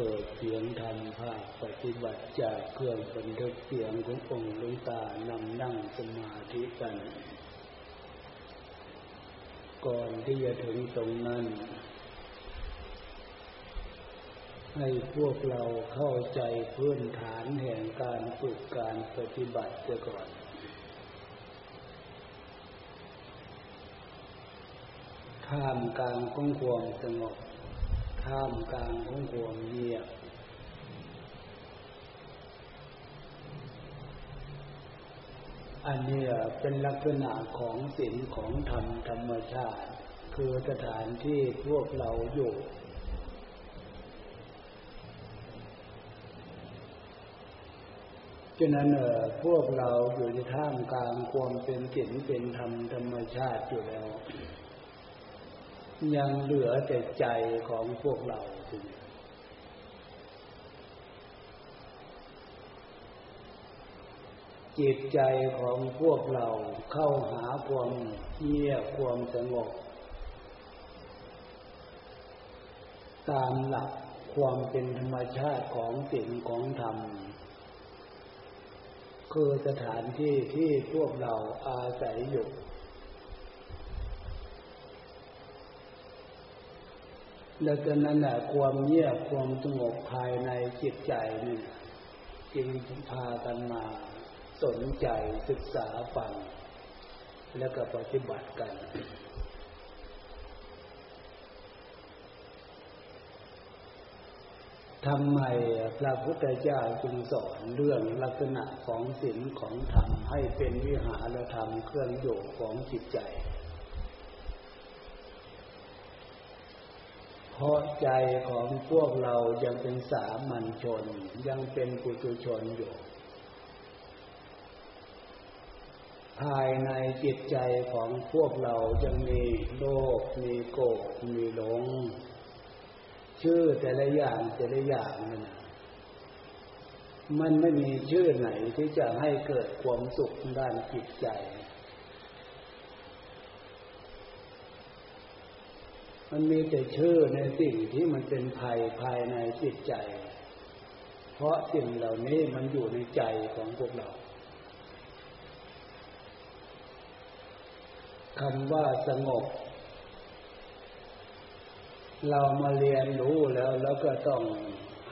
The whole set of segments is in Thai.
ปิดเสียงธรรมภาคปฏิบัติจากเครื่องบันทึกเสียงขององค์ลุงตานำนั่งสมาธิกัน ก่อนที่จะถึงตรงนั้น ให้พวกเราเข้าใจพื้นฐานแห่งการฝึกการปฏิบัติเสียก่อนท่ามกลางของความสงบ ท่ามกลางของความเงียบอันนี้เป็นลักษณะของศีลของธรรมธรรมชาติ คือสถานที่พวกเราอยู่ฉะนั้นเออพวกเราอยู่ในท่ามกลางความเป็นศีลเป็นธรรมธรรมชาติอยู่แล้ว ยังเหลือแต่ใจของพวกเราทีจิตใจของพวกเราเข้าหาความเงียบความสงบ ตามหลักความเป็นธรรมชาติของสิ่งของธรรม คือสถานที่ที่พวกเราอาศัยอยู่ แล้วก็นั้นแหละความเงียบความสงบภายในจิตใจนี่จึงพากันมาสนใจศึกษาฟังแล้วก็ปฏิบัติกัน ทำไมพระพุทธเจ้าจึงสอนเรื่องลักษณะของศีลของธรรมให้เป็นวิหารธรรมเครื่องโยกของจิตใจ เพราะใจของพวกเรายังเป็นสามัญชน ยังเป็นปุถุชนอยู่ ภายในจิตใจของพวกเรายังมีโลกมีโกรธมีหลง ชื่อแต่ละอย่างแต่ละอย่างนั่นมันไม่มีชื่อไหนที่จะให้เกิดความสุขด้านจิตใจ มันมีแต่ชื่อในสิ่งที่มันเป็นภัยภายในจิตใจ เพราะสิ่งเหล่านี้มันอยู่ในใจของพวกเราคำว่าสงบ เรามาเรียนรู้แล้วแล้วก็ต้อง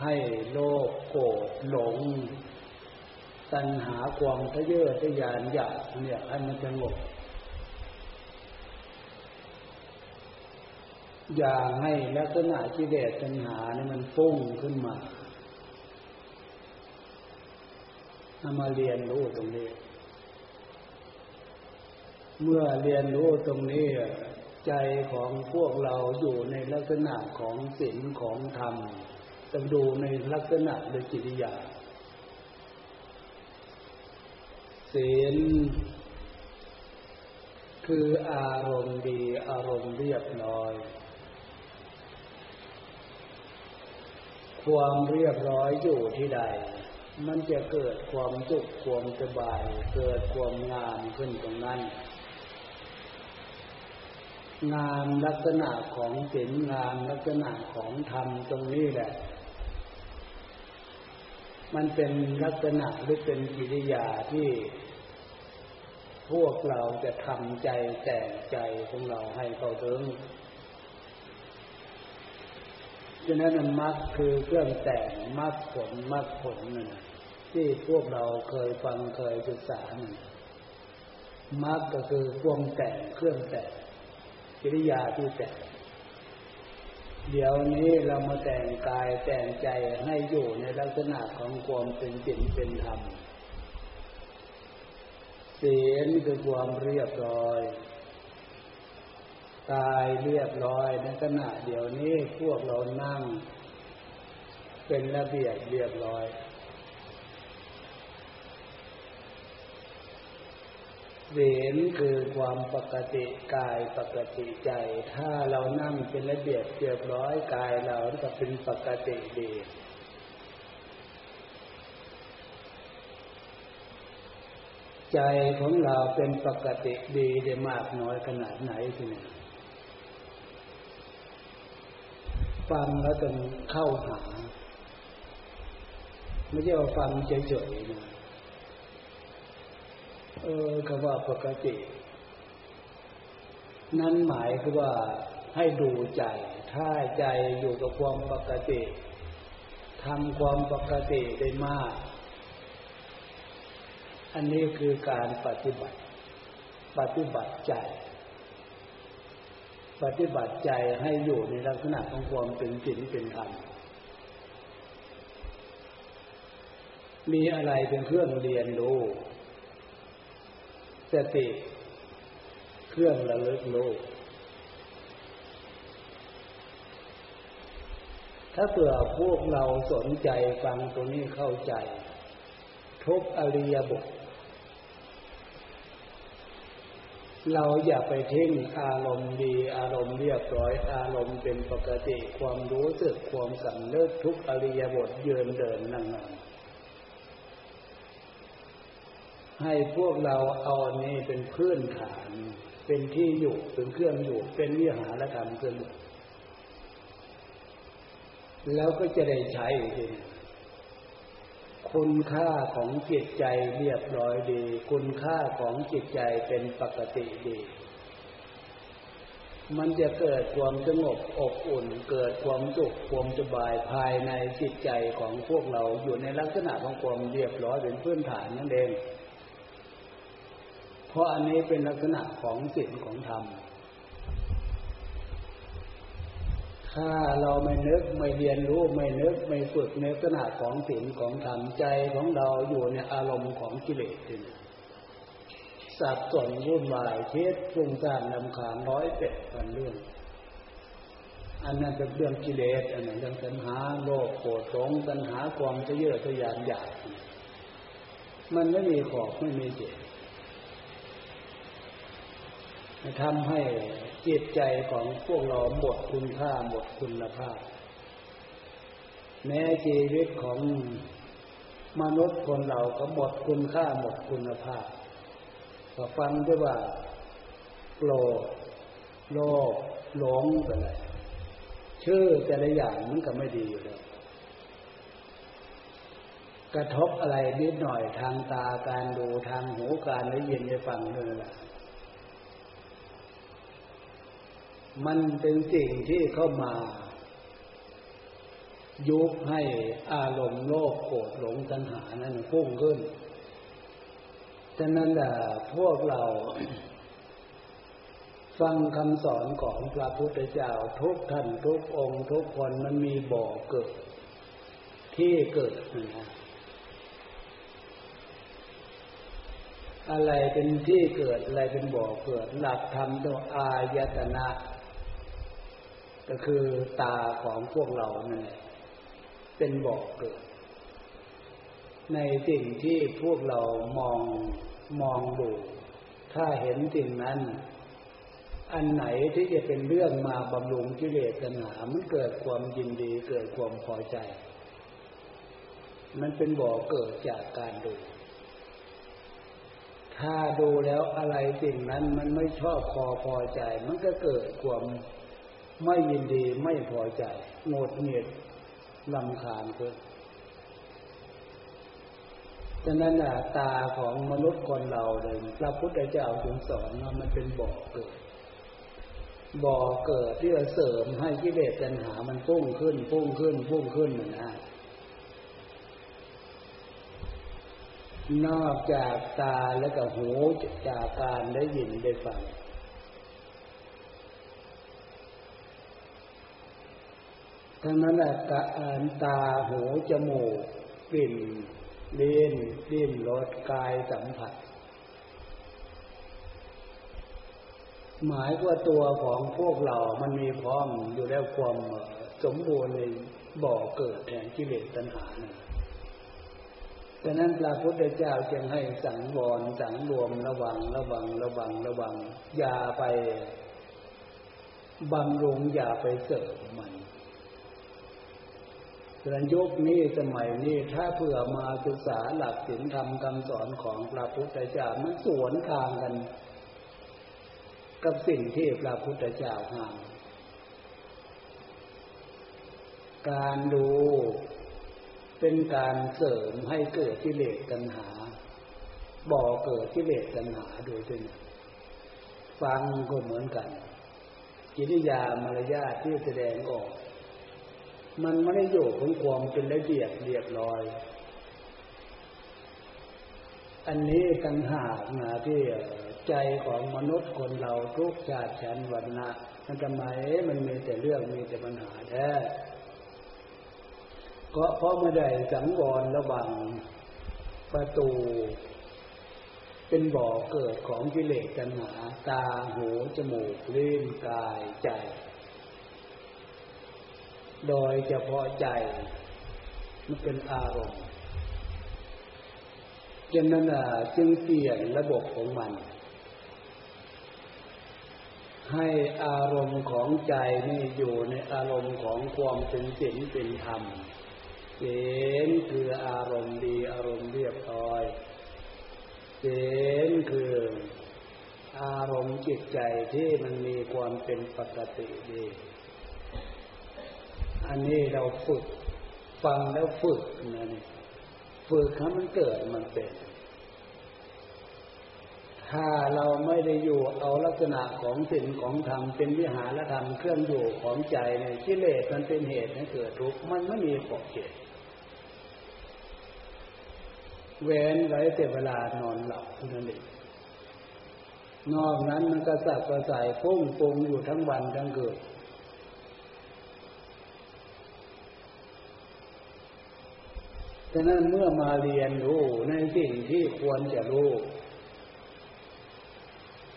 ให้โลภโกรธหลง ตัณหาความทะเยอทะยานอยากเนี่ยให้มันสงบ อย่าให้ลักษณะกิเลสตัณหาเนี่ยมันฟุ้งขึ้นมาเอามาเรียนรู้ตรงนี้ เมื่อเรียนรู้ตรงนี้ ใจของพวกเราอยู่ในลักษณะของศีลของธรรมต้องดูในลักษณะโดยจิตยาศีลคืออารมณ์ดีอารมณ์เรียบร้อย ความเรียบร้อยอยู่ที่ใด มันจะเกิดความสุขความสบาย เกิดความงามขึ้นตรงนั้น งามลักษณะของศีลงามลักษณะของธรรมตรงนี้แหละ มันเป็นลักษณะหรือเป็นกิริยาที่พวกเราจะทำใจแต่งใจของเราให้เขาถึง ฉะนั้นมรรคคือเครื่องแต่งมรรคผลมรรคผลนั่นที่พวกเราเคยฟังเคยศึกษานั่นมรรคก็คือพวงแต่งเครื่องแต่งกิริยาที่แต่งเดี๋ยวนี้เรามาแต่งกายแต่งใจให้อยู่ในลักษณะของความเป็นจิตเป็นธรรมเสียนคือความเรียบร้อย กายเรียบร้อยในขณะเดี๋ยวนี้พวกเรานั่ง เป็นระเบียบเรียบร้อย เวนคือความปกติกายปกติใจ ถ้าเรานั่งเป็นระเบียบเรียบร้อยกายเราก็เป็นปกติดีใจของเราเป็นปกติดีได้มากน้อยขนาดไหนทีนี้ ฟังแล้วจนเข้าหา ไม่ใช่ว่าฟังเฉยๆนะเออคำว่าปกติ นั้นหมายคือว่าให้ดูใจ ถ้าใจอยู่กับความปกติทำความปกติได้มาก อันนี้คือการปฏิบัติ ปฏิบัติใจ ปฏิบัติใจให้อยู่ในลักษณะของความเป็นศีลเป็นธรรม มีอะไรเป็นเครื่องเรียนรู้สติเครื่องระลึกรู้ถ้าเผื่อพวกเราสนใจฟังตัวนี้เข้าใจ ทุกอริยบท เราอย่าไปทิ้งอารมณ์ดี อารมณ์เรียบร้อยอารมณ์เป็นปกติความรู้สึกความสำนึกทุกอริยบทเยืนเดินนั่งนอนให้พวกเราเอาอันนี้เป็นพื้นฐาน เป็นที่อยู่เป็นเครื่องอยู่ เป็นวิหารธรรมเครื่องอยู่แล้วก็จะได้ใช้ที คุณค่าของจิตใจเรียบร้อยดี คุณค่าของจิตใจเป็นปกติดี มันจะเกิดความสงบอบอุ่น เกิดความสุขความสบายภายในจิตใจของพวกเราอยู่ในลักษณะของความเรียบร้อยเป็นพื้นฐานนั่นเอง เพราะอันนี้เป็นลักษณะของศีลของธรรม ถ้าเราไม่นึกไม่เรียนรู้ไม่นึกไม่ฝึกในลักษณะของศีลของธรรมใจของเราอยู่ในอารมณ์ของกิเลสนี่สับสนวุ่นวายเทศฟุ้งซ่านลำคาญร้อยเป็ดพันเรื่อง อันนั้นเป็นเรื่องกิเลสอันนั้นเรื่องตัณหาโลภโกรธหลงตัณหาความทะเยอทะยานอยาก มันไม่มีขอบไม่มีเจตทำให้ จิตใจของพวกเราหมดคุณค่าหมดคุณภาพ แม้ชีวิตของมนุษย์คนเราก็หมดคุณค่าหมดคุณภาพก็ฟังด้วยว่าโกรธโลภหลงไปเลยชื่อแต่ละอย่างมันก็ไม่ดีอยู่แล้วกระทบอะไรนิดหน่อยทางตาการดูทางหูการได้ยินได้ฟังนั่นแหละ มันเป็นสิ่งที่เข้ามา ยุบให้อารมณ์โลภโกรธหลงตัณหานั้นพุ่งขึ้น ฉะนั้นแหละพวกเรา ฟังคำสอนของพระพุทธเจ้าทุกท่านทุกองค์ทุกคนมันมีบ่อเกิด ที่เกิดนะอะไรเป็นที่เกิดอะไรเป็นบ่อเกิด หลักธรรมตัวอายตนะ ก็คือตาของพวกเรานั่นแหละเป็นบ่อกเกิด ในสิ่งที่พวกเรามองมองดูถ้าเห็นสิ่งนั้น อันไหนที่จะเป็นเรื่องมาบำรุงกิเลสตัณหามันเกิดความยินดีเกิดความพอใจ มันเป็นบ่อเกิดจากการดู ถ้าดูแล้วอะไรสิ่งนั้นมันไม่ชอบพอพอใจ มันก็เกิดความ ไม่ยินดีไม่พอใจโงดเหงียดลำคาญเกิดฉะนั้นตาของมนุษย์คนเราเลยพระพุทธเจ้าถึงสอนว่ามันเป็นบ่อเกิด บ่อเกิดที่จะเสริมให้กิเลสตัณหามันพุ่งขึ้น พุ่งขึ้น พุ่งขึ้นนะนอกจากตาและก็หูจากการได้ยินได้ฟัง ทั้งนั้นแหละตาหูจมูกกลิ่นเลี้นดิ้นรสกายสัมผัส หมายว่าตัวของพวกเรามันมีพร้อมอยู่แล้วความสมบูรณ์ในบ่อเกิดแห่งกิเลสตัณหานะดังนั้นพระพุทธเจ้าจึงให้สังวรสังรวมระวังระวังระวังระวัง อย่าไปบำรุงอย่าไปเสริมมัน ดังยุคนี้สมัยนี้ถ้าเผื่อมาศึกษาหลักศีลธรรมคำสอนของพระพุทธเจ้ามันสวนทางกัน กับสิ่งที่พระพุทธเจ้าห้ามการดูเป็นการเสริมให้เกิดกิเลสตัณหา บ่อเกิดกิเลสตัณหาโดยตัวนี้ฟังก็เหมือนกัน กิริยามารยาทที่แสดงออก มันไม่ได้โยกของความเป็นระเบียบเรียบร้อย อันนี้ตั้งหากนะที่ใจของมนุษย์คนเราทุกชาติชันวรรณะมันทำไมมันมีแต่เรื่องมีแต่ปัญหาแท้ก็เพราะไม่ได้สังวรระวังประตู เป็นบ่อเกิดของกิเลสตัณหา ตาหูจมูกลิ้นกายใจ โดยเฉพาะใจ มันเป็นอารมณ์จนนั้นจึงเปลี่ยนระบบของมัน ให้อารมณ์ของใจนี่อยู่ในอารมณ์ของความเป็นศีลเป็นธรรมเจนคืออารมณ์ดีอารมณ์เรียบร้อยเจนคืออารมณ์จิตใจที่มันมีความเป็นปกติดี อันนี้เราฝึก ฟังแล้วฝึกนะนี่ฝึกให้มันเกิดมันเป็น ถ้าเราไม่ได้อยู่เอาลักษณะของสิ่งของธรรมเป็นวิหารธรรมเครื่องอยู่ของใจในกิเลสมันเป็นเหตุให้เกิดทุกข์มันไม่มีขอบเขตเว้นไว้แต่เวลานอนหลับนั่นเองนอกนั้นมันก็สับกระส่ายพุ่งปงอยู่ทั้งวันทั้งคืนะนั้นเมื่อมาเรียนรู้ในสิ่งที่ควรจะรู้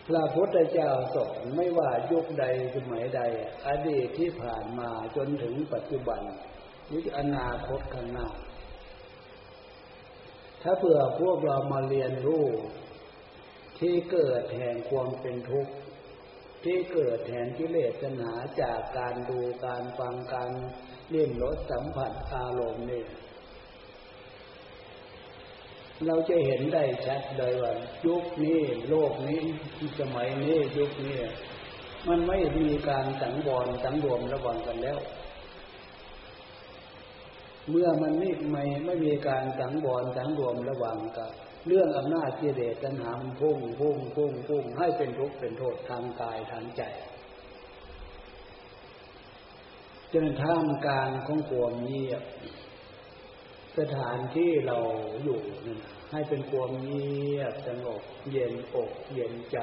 พระพุทธเจ้าสอนไม่ว่ายุคใดสมัยใด อดีตที่ผ่านมาจนถึงปัจจุบันหรืออนาคตข้างหน้า ถ้าเผื่อพวกเรามาเรียนรู้ ที่เกิดแห่งความเป็นทุกข์ ที่เกิดแห่งกิเลสหนาจากการดูการฟังการเล่นรสสัมผัสอารมณ์นี่ เราจะเห็นได้ชัดเลยว่ายุคนี้โลกนี้สมัยนี้ยุคนี้ มันไม่มีการสังวรสังรวมระวังกันแล้ว เมื่อมันไม่ไม่ไม่มีการสังวรสังรวมระวังกับเรื่องอำนาจกิเลสตัณหามันพุ่งพุ่งพุ่งพุ่งให้เป็นทุกข์เป็นโทษทางกายทางใจจนท่ามกลางของความเงียบ สถานที่เราอยู่นั่นให้เป็นความเงียบสงบเย็นอกเย็นใจ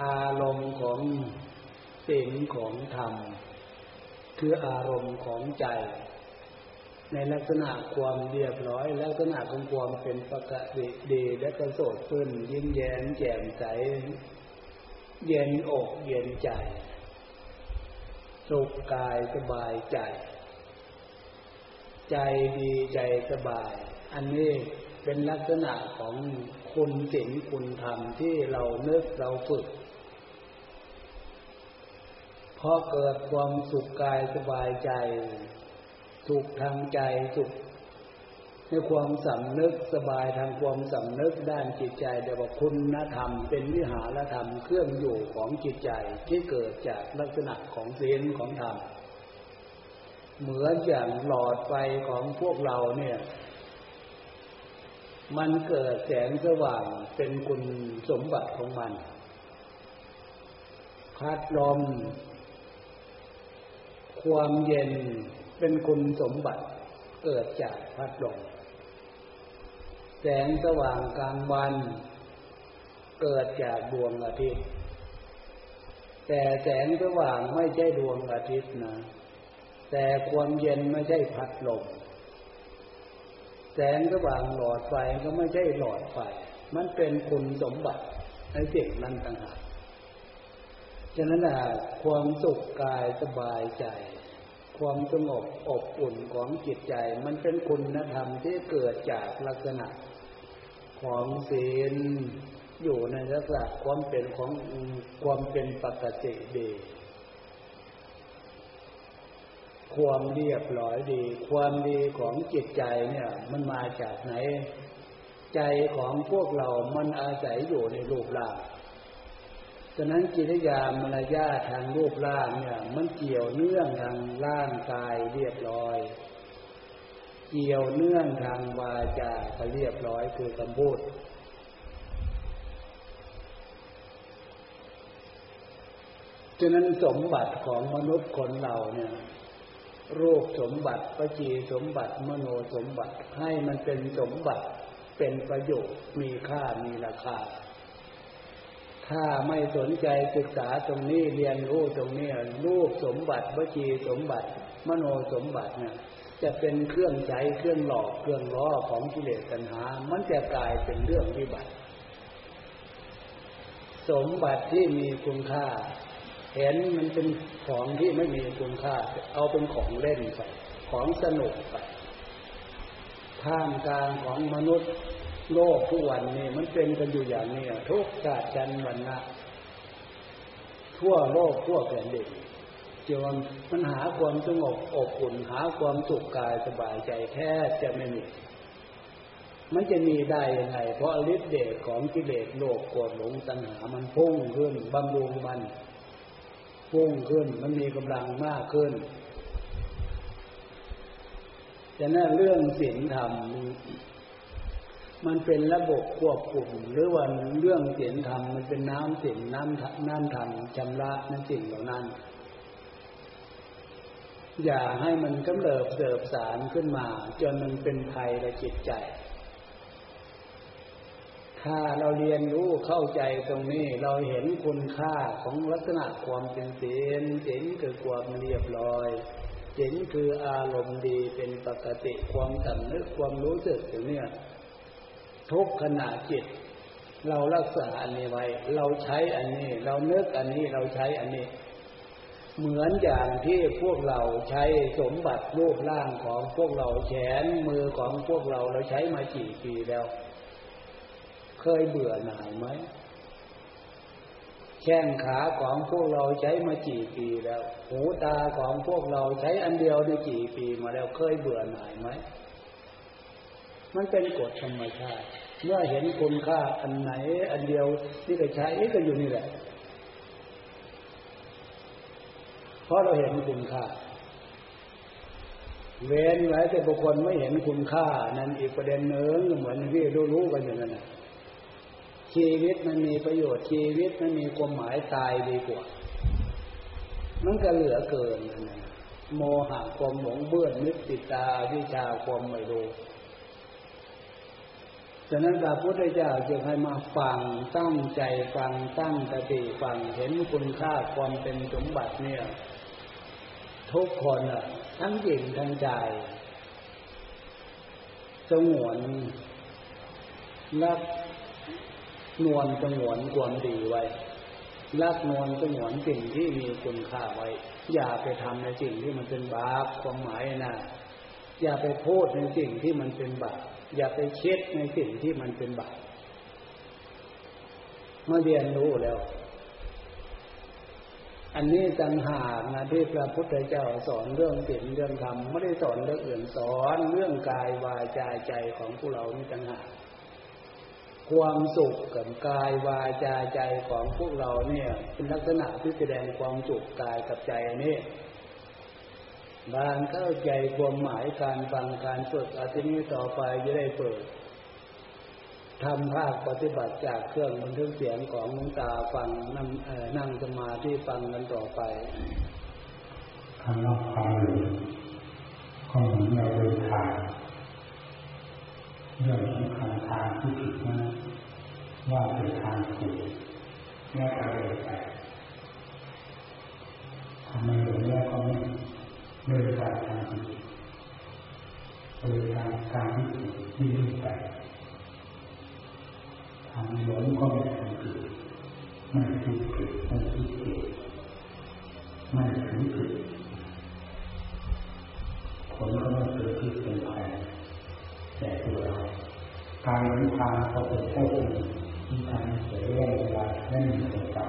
อารมณ์ของสิ่งของธรรม คืออารมณ์ของใจ ในลักษณะความเรียบร้อย ลักษณะของความเป็นปกติดีและก็โสดขึ้นยิ้มแย้มแจ่มใส เย็นอกเย็นใจสุขกายสบายใจ ใจดีใจสบาย อันนี้เป็นลักษณะของคุณศีลคุณธรรมที่เราเนึกเราฝึกพอเกิดความสุขกายสบายใจ สุขทางใจสุขในความสำนึกสบายทางความสำนึกด้านจิตใจเดี๋ยวว่าคุณธรรม เป็นวิหารธรรมเครื่องอยู่ของจิตใจที่เกิดจากลักษณะของศีลของธรรม เหมือนอย่างหลอดไฟของพวกเราเนี่ย มันเกิดแสงสว่างเป็นคุณสมบัติของมัน พัดลม ความเย็นเป็นคุณสมบัติเกิดจากพัดลม แสงสว่างกลางวัน เกิดจากดวงอาทิตย์ แต่แสงสว่างไม่ใช่ดวงอาทิตย์นะ แต่ความเย็นไม่ใช่พัดลมแสงสว่างหลอดไฟก็ไม่ใช่หลอดไฟ มันเป็นคุณสมบัติในสิ่งนั้นต่างหากฉะนั้นความสุขกายสบายใจ ความสงบอบอุ่นของจิตใจ มันเป็นคุณธรรมที่เกิดจากลักษณะ ของศีลอยู่ในลักษณะความเป็นของความเป็นปกติดี ความเรียบร้อยดี ความดีของจิตใจเนี่ยมันมาจากไหน ใจของพวกเรามันอาศัยอยู่ในรูปร่างฉะนั้นกิริยามารยาทางรูปร่างเนี่ย มันเกี่ยวเนื่องทางร่างกายเรียบร้อย เกี่ยวเนื่องทางวาจาก็เรียบร้อยคือคำพูดฉะนั้นสมบัติของมนุษย์คนเราเนี่ย รูปสมบัติปจีสมบัติมโนสมบัติให้มันเป็นสมบัติเป็นประโยชน์มีค่ามีราคา ถ้าไม่สนใจศึกษาตรงนี้เรียนรู้ตรงนี้รูปสมบัติวจีสมบัติ มโนสมบัติเนี่ยจะเป็นเครื่องใช้เครื่องหลอกเครื่องล้อของกิเลสตัณหา มันจะกลายเป็นเรื่องวิบัติ สมบัติที่มีคุณค่า เห็นมันเป็นของที่ไม่มีคุณค่า เอาเป็นของเล่นไปของสนุกไปท่ามกลางของมนุษย์โลกผู้วันนี้มันเป็นกันอยู่อย่างนี้ทุกชาติชันวันนะทั่วโลกทั่วแผ่นดินจนมันหาความสงบอบอุ่นหาความสุขกายสบายใจแท้จะไม่มีมันจะมีได้ยังไง เพราะฤทธิ์เดชของกิเลสโลกกรธหลงตัณหามันพุ่งขึ้นบำรุงมัน พุ่งขึ้น มันมีกำลังมากขึ้นแต่นั่นเรื่องศีลธรรมมันเป็นระบบควบคุมหรือว่าเรื่องศีลธรรมมันเป็นน้ำศีลน้ำน้ำธรรมชำระนั่นสิ่งเหล่านั้น อย่าให้มันกำเริบเสบสารขึ้นมา จนมันเป็นภัยและจิตใจ ถ้าเราเรียนรู้เข้าใจตรงนี้ เราเห็นคุณค่าของลักษณะความเป็นศีลศีลคือความเรียบร้อยศีลคืออารมณ์ดีเป็นปกติความสำนึกความรู้สึกอย่างนี้ทุกขณะจิต เรารักษาอันนี้ไว้ เราใช้อันนี้ เราเนึกอันนี้เราใช้อันนี้ เหมือนอย่างที่พวกเราใช้สมบัติรูปร่างของพวกเราแขนมือของพวกเราเราใช้มากี่ปีแล้ว เคยเบื่อหน่ายไหมแข้งขาของพวกเราใช้มากี่ปีแล้ว หูตาของพวกเราใช้อันเดียวได้กี่ปีมาแล้วเคยเบื่อหน่ายไหม มันเป็นกฎธรรมชาติ เมื่อเห็นคุณค่าอันไหน อันเดียวที่จะใช้ก็อยู่นี่แหละ เพราะเราเห็นคุณค่า เว้นไว้แต่บุคคลไม่เห็นคุณค่า นั้นอีกประเด็นหนึ่งเหมือนที่รู้ๆกันอย่างนั้นนะ ชีวิตมันมีประโยชน์ชีวิตมันมีความหมายตายดีกว่า มันก็เหลือเกินนะโมหะความหลงเบื่อนิติตาวิชาความไม่รู้ฉะนั้นพระพุทธเจ้าจึงให้มาฟังตั้งใจฟังตั้งสติฟังเห็นคุณค่าความเป็นสมบัติเนี่ย ทุกคนอะ ทั้งหญิงทั้งใจสงวนรัก นวลสงวนความดีไว้รักนวลสงวนสิ่งที่มีคุณค่าไว้ อย่าไปทำในสิ่งที่มันเป็นบาปความหมายนะอย่าไปพูดในสิ่งที่มันเป็นบาปอย่าไปเช็ดในสิ่งที่มันเป็นบาปเมื่อเรียนรู้แล้ว อันนี้ต่างหากนะที่พระพุทธเจ้าสอนเรื่องศีลเรื่องธรรมไม่ได้สอนเรื่องอื่นสอนเรื่องกายวาจาใจของพวกเรานี่ต่างหาก ความสุขกับกายวาจาใจของพวกเราเนี่ย เป็นลักษณะที่แสดงความสุขกายกับใจนี่บางเข้าใจความหมายการฟังการฝึกอาทิตย์นี้ต่อไปจะได้เปิดทำภาคปฏิบัติจากเครื่องบันทึกเสียงของมุตาฟังนั่งนั่งสมาธิฟังกันต่อไปคำนับความหรือก็เหมือนเราเดินทาง เรื่องสำคัญทางที่ผิดนั้นว่าเป็นทางถูกแม่ก็เลยไปทำไมหลงแล้วก็ไม่เดินไปทางผิดเดินทางทางที่ผิดที่ลื่ไปทางหลงก็ไม่ทำผิดไม่คิดผิดไม่คิดผิดไม่ถึงผิดผลก็ไม่เกิดที่เป็นภัย แก่ตัวเราการนิพพานก็เป็นโทษที่ทำให้เสียเวลาและมีผลต่อ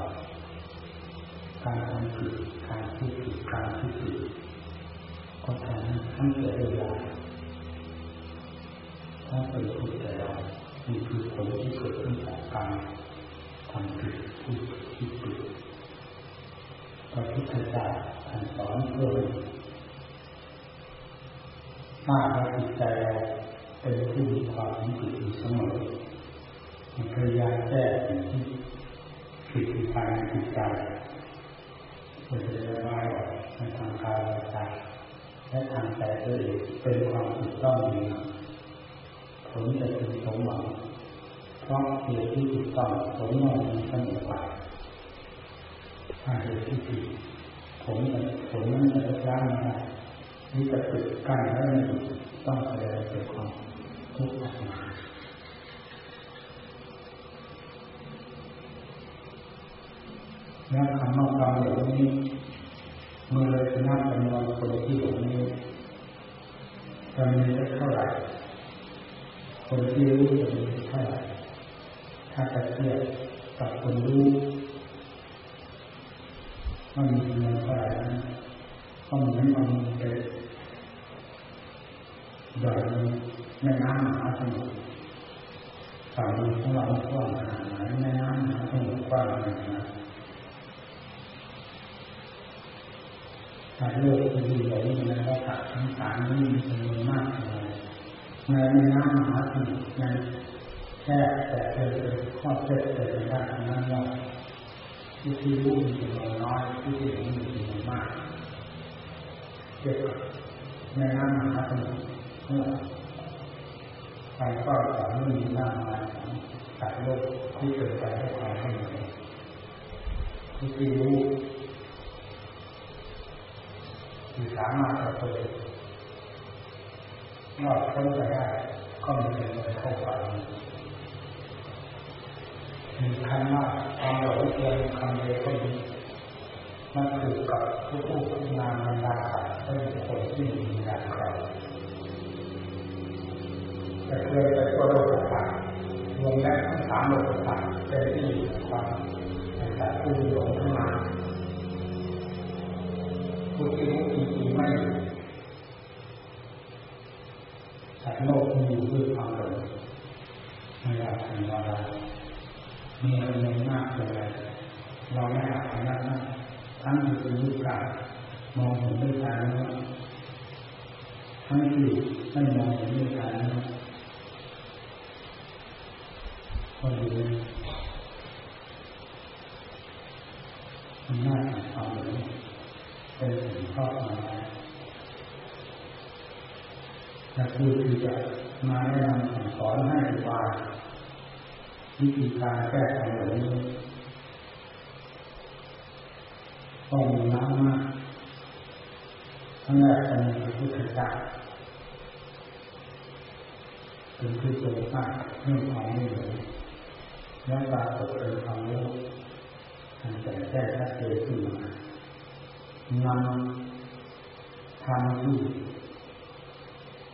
การทำผิดการที่ผิดการที่ผิดก็ทำให้ทั้งเสียเวลาถ้าเป็นทุกข์แต่เรานี่คือผลที่เกิดขึ้นจากการทำผิดพูดผิดผิดพระพุทธเจ้าท่านสอนเพื่อสร้างให้จิตใจเรา เป็นผู้มีความผิดอยู่เสมอพยายามแก้สิ่งที่ผิดภายในจิตใจเพื่อจะได้ไม่ออกในทางกายวาจาและทางใจด้วยเป็นความถูกต้องดีผลจะเป็นสมหวังเพราะเหตุที่ถูกต้องผลย่อมมีเสมอไปถ้าเหตุที่ผิดผลผลนั้นจะย้างไม่ได้นี่จะติดกั้นแล้วมันต้องแสดงเป็นความทุกข์ออกมา แล้วคำว่าความเหล่านี้เมื่อเราจะนับจำนวนคนที่หลงนี้จะมีเท่าไหร่คนที่รู้จะมีเท่าไหร่ถ้าจะเทียบกับคนรู้ว่ามีจำนวนเท่าไหร่นั้นก็เหมือนเอามือไปหย่อนในน้ำมหาสมุทรฝ่ามือของเรากว้างขนาดไหนแม่น้ำมหาสมุทรกว้างขนาดไหน ถ้าโลกที่ดีแบบนี้นะก็ตัดทั้งสารนี้มีจำนวนมากเลยในแม่น้ำมหาสมุทรในแค่แต่เธอข้อเท็จแต่ในด้านนั้นว่าที่ที่รู้มีจำนวนน้อยที่ที่เห็นมีจำนวนมากเกี่ยวกับแม่น้ำมหาสมุทรเมื่อไปก็สอนมีมากมายสัตว์โลกที่เกิดไปให้ความให้เหนื่อยที่ที่รู้ ที่สามารถจะเปิดรอดพ้นไปได้ก็มีเป็นเข้าไปมีคำว่าความหลงเพียงคำเดียวก็มีมันคือกับผู้ผู้งานบรรดาสัตว์เป็นคนที่มีงานใครแต่เคยแต่ตัวโลกธาตุรวมแล้วทั้งสามโลกธาตุเป็นที่ความแต่ผู้หลงทั้นั้น ผู้ที่รู้จริงไม่สัตว์โลกมีอยู่ด้วยความหลงไม่ว่าสิ่งอะไรมีจำนวนมากเลยเราไม่อาจทำได้ทั้งที่เป็นรูปกายมองเห็นด้วยตาเนื้อทั้งที่ไม่มองเห็นด้วยตาเนื้อก็ดูมันน่าจะความหลงเป็น สิ่งครอบมาแต่คือคือจะมาแนะนำสอนให้ว่าวิธีการแก้ความหลงนี้ก็มีมากมากทั้งแรกจะมีพระพุทธเจ้าเป็นผู้ทรงสร้างเรื่องความไม่หลงและปรากฏเป็นความรู้อันแจ่มแจ้งชัดเจนขึ้นมา นำทางที่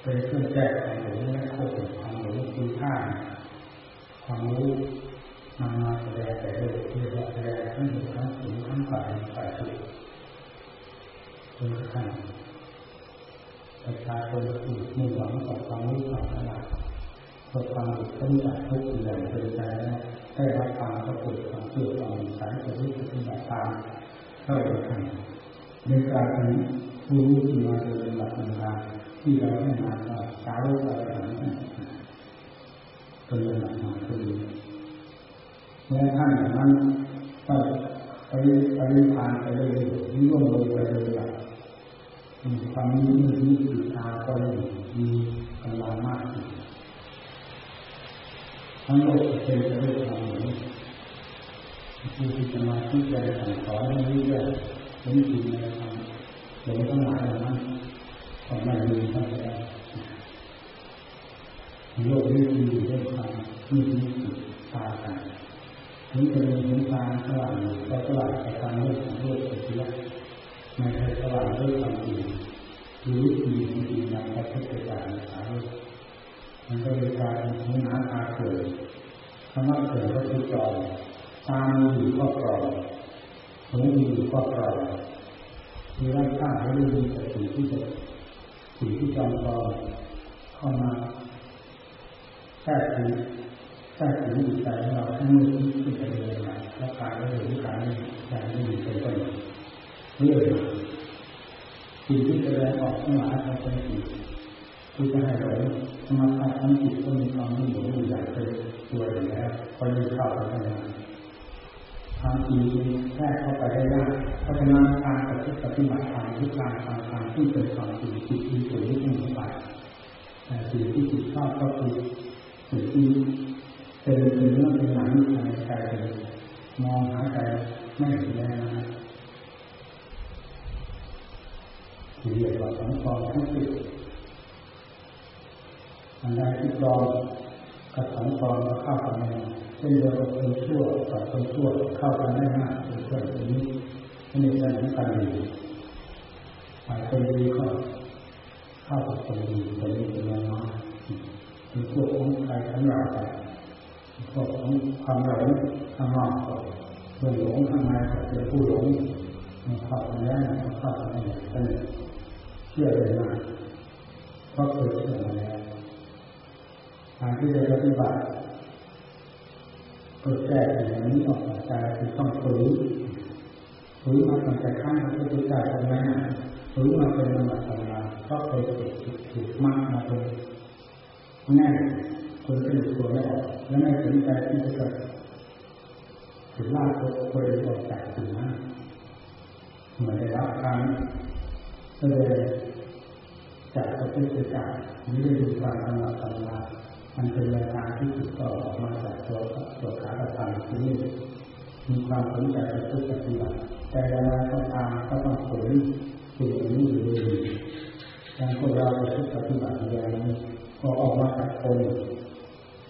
เป็นเครื่องแก้ความหลงและควบคุมความหลงคือท่าความรู้นำมาแสดงแต่โดยที่เราแสดงทั้งหมดทั้งสูงทั้งฝ่ายฝ่ายสุดจนกระทั่งประชาชนที่มุ่งหวังต่อความรู้ความฉลาดเพื่อความหลุดพ้นจากทุกข์อย่างเป็นใจแล้วได้รับความก็เกิดความเชื่อความสายจะรู้ปฏิบัติตามเข้าไปทำ ในการเป็นผู้รู้ที่มาโดยลำดับลำดับที่เราได้มาว่าสาวกอะไรนั้นเป็นหลำดับมาคือเมื่อท่านอย่างนั้นก็ไปไปทานไปเลยยิ่งลงเลยไปเลยแบบความนี้มันี้ติดตาก็มีกำลังมากทั้งโลกเป็นไปด้วยความหลงผู้ที่จะมาที่จะสั่งสอนให้รู้ ว่าเป็นจริงในธรรมหลงทั้งหลายเหล่านั้นก็ไม่มีทั้งแล้วโลกนี้มีอยู่ด้วยความมีมีติดตากันถึงจะมีเห็นทาสว่างก็สว่างแต่การไม่ของโลกเสียไม่ใช่สว่างด้วยความจริงหรู้จริงจริงอย่างพระพุทธเจ้าสาวมันก็เลยกลายเป็นหูน้ำตาเกิดคำว่าเกิดก็คือจอมตามีอยู่ก็กรอ งหูมีอยู่ก็กรองมีร่างกายให้รู้แต่สิ่งที่จะสิ่งที่จอมกรองเข้ามาแทรกคือถ้าถึงจิตใจของเราให้งมือที่จะเดินมาแล้วกายก็เห็นกายใจไม่มีเป็นต้นเรื่อยมาสิ่งที่แสดงออกขึ้นมาเป็นสิ่งที่จะให้เราสมาธิทั้งจิตก็มีความไม่หลงอยู่อย่างเป็นตัวอยู่แล้วพอจะเข้าไปทำงาน ทางทีแทรกเข้าไปได้ยากเพราะฉะนั้นการปฏิบัติธรรมหรือการทำทางที่เป็นความจริงจิตมีสูงขึ้นไปแต่สิ่งที่จิตชอบก็คือสิ่งที่เป็นเป็นเรื่องเป็นหลังในใจเป็นมองหาใจไม่เห็นแล้วนะที่เรียกว่าสังคมทั้งสิบอันใดที่ปลอมกับสังคมเข้ากันไม่ เช่นเดียวกับคนชั่วกับคนชั่วเข้ากันได้ง่ายเป็นเพื่อนคนนี้ไม่ได้สนิทกันอยู่ฝ่ายคนดีก็เข้ากับคนดีคนนี้เป็นน้อยเป็นพวกของใครทั้งเราไปพวกของความหลงข้างนอกเรื่องหลงข้างในก็เป็นผู้หลงมันเข้าไปแล้มันเข้าไปได้สนิทเชื่อเลยมาเพราะเคยเชื่อมาแล้วทางที่จะปฏิบัติ ก็แก้อย่างนี้ออกจากใจคือต้องฝืนฝืนมาตั้งแต่ข้างพระพุทธเจ้าตรงนั้นฝืนมาเป็นลำดับตำราเพราะเคยถูกถูกมากมาเป็นแน่คนสนุกตัวไม่ออกและไม่สนใจที่จะเกิดถึงว่าตัวตัวเองออกจากสิ่งนั้นเหมือนได้รับการแสดงจากพระพุทธเจ้าไม่ได้ดูการตำราตำรามั นเป็นแนวทางที่ถูกต่อออกมาจากตัวตัวขาประธานที่นี่มีความสนใจในพุทธปฏิบัติแต่เวลาเขาตามก็ต้องฝืนสิ่งนี้อยู่ดีอย่างพวกเราไปพุทธปฏิบัติอย่างนี้ก็ออกมาจากคน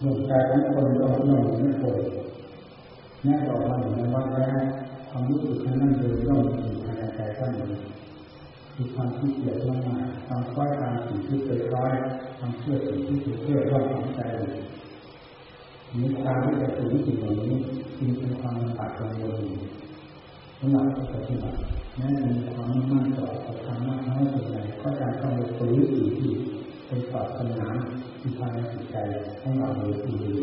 ดวงใจของคนก็ย่อมเหมือนคนแม้ออกมาเหมือนว่าแล้วความรู้สึกนั้นเดินย่อมอยู่ภายในใจท่า นเอความที่เกียดมากๆความคล้อยตามสิ่งที่เคยคล้อยความเชื่อสิ่งที่ถูกเชื่อว่าของใจมีการที่จะถึงสิ่งเหล่านี้จึงเป็นความลำบากกังวลสำหรับปฏิบัติแม้มีความมั่นต่อธรรมะน้อยสิ่งใดก็จะต้องไปฟื้นสิ่งที่เป็นปรารถนาที่ภายในจิตใจของเราอยู่ดี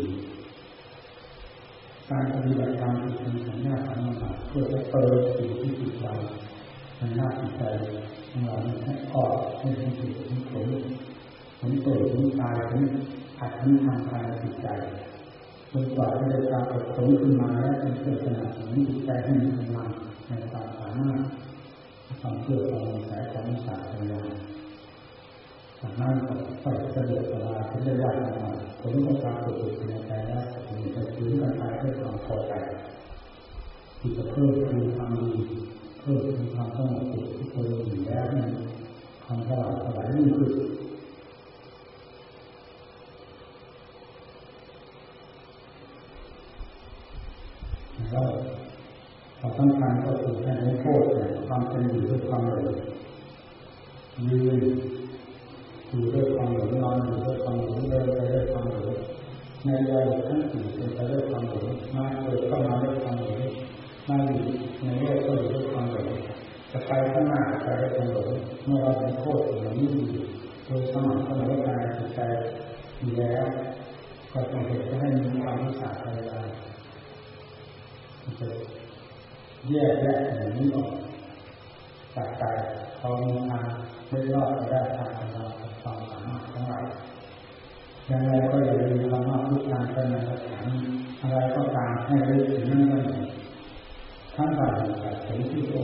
การปฏิบัติธรรมเป็นสัญญาธรรมะเพื่อจะเปิดสิ่งที่จิตเรา ในน้าจิตใจของเราให้ออกให้เป็นสิ่งที่ผลผลเกิดผลตายผลอัดผลทางกายจิตใจจนกว่าจะได้ปรากฏผลขึ้นมาแล้วเป็นเพื่อสนับสนุนจิตใจให้มีกำลังในความสามารถความเชื่อความสายความศาสนาสามารถไปเสด็จสลาเป็นระยะทางผลก็ปรากฏอยู่ในใจแล้วมีแต่ถึงกันไปด้วยความพอใจที่จะเพิ่มคูณความดี เพิ่มคูณความสงบจิตที่เคยอยู่แล้วนั้นความสลาดสลายยิ่งขึ้นแล้วความสำคัญก็คือให้รู้โทษความเป็นอยู่ด้วยความหลงยืนอยู่ด้วยความหลงนอนอยู่ด้วยความหลงเดินไปด้วยความหลงในวัยทั้งสี่เป็นไปด้วยความหลงมาเกิดก็มาด้วยความหลง มาอยู่ในโลกก็อยู่ด้วยความหลงจะไปข้างหน้าไปด้วยความหลงเมื่อเราเป็นโทษอย่างนี้อยู่โดยสม่ำเสมอการจิตใจอยู่แล้วก็ต้องเหตุให้มีความวิสาพยายามจะแยกแยกอย่างนี้ออกจากใจเขามีทางไม่รอดได้ทางของเราความสามารถของเรายังไงก็อย่าลืมคำว่าพุทธานเป็นสถานอะไรก็ตามให้รู้ถึงนั่นนั่น ทั้งหลายถึงที่โอ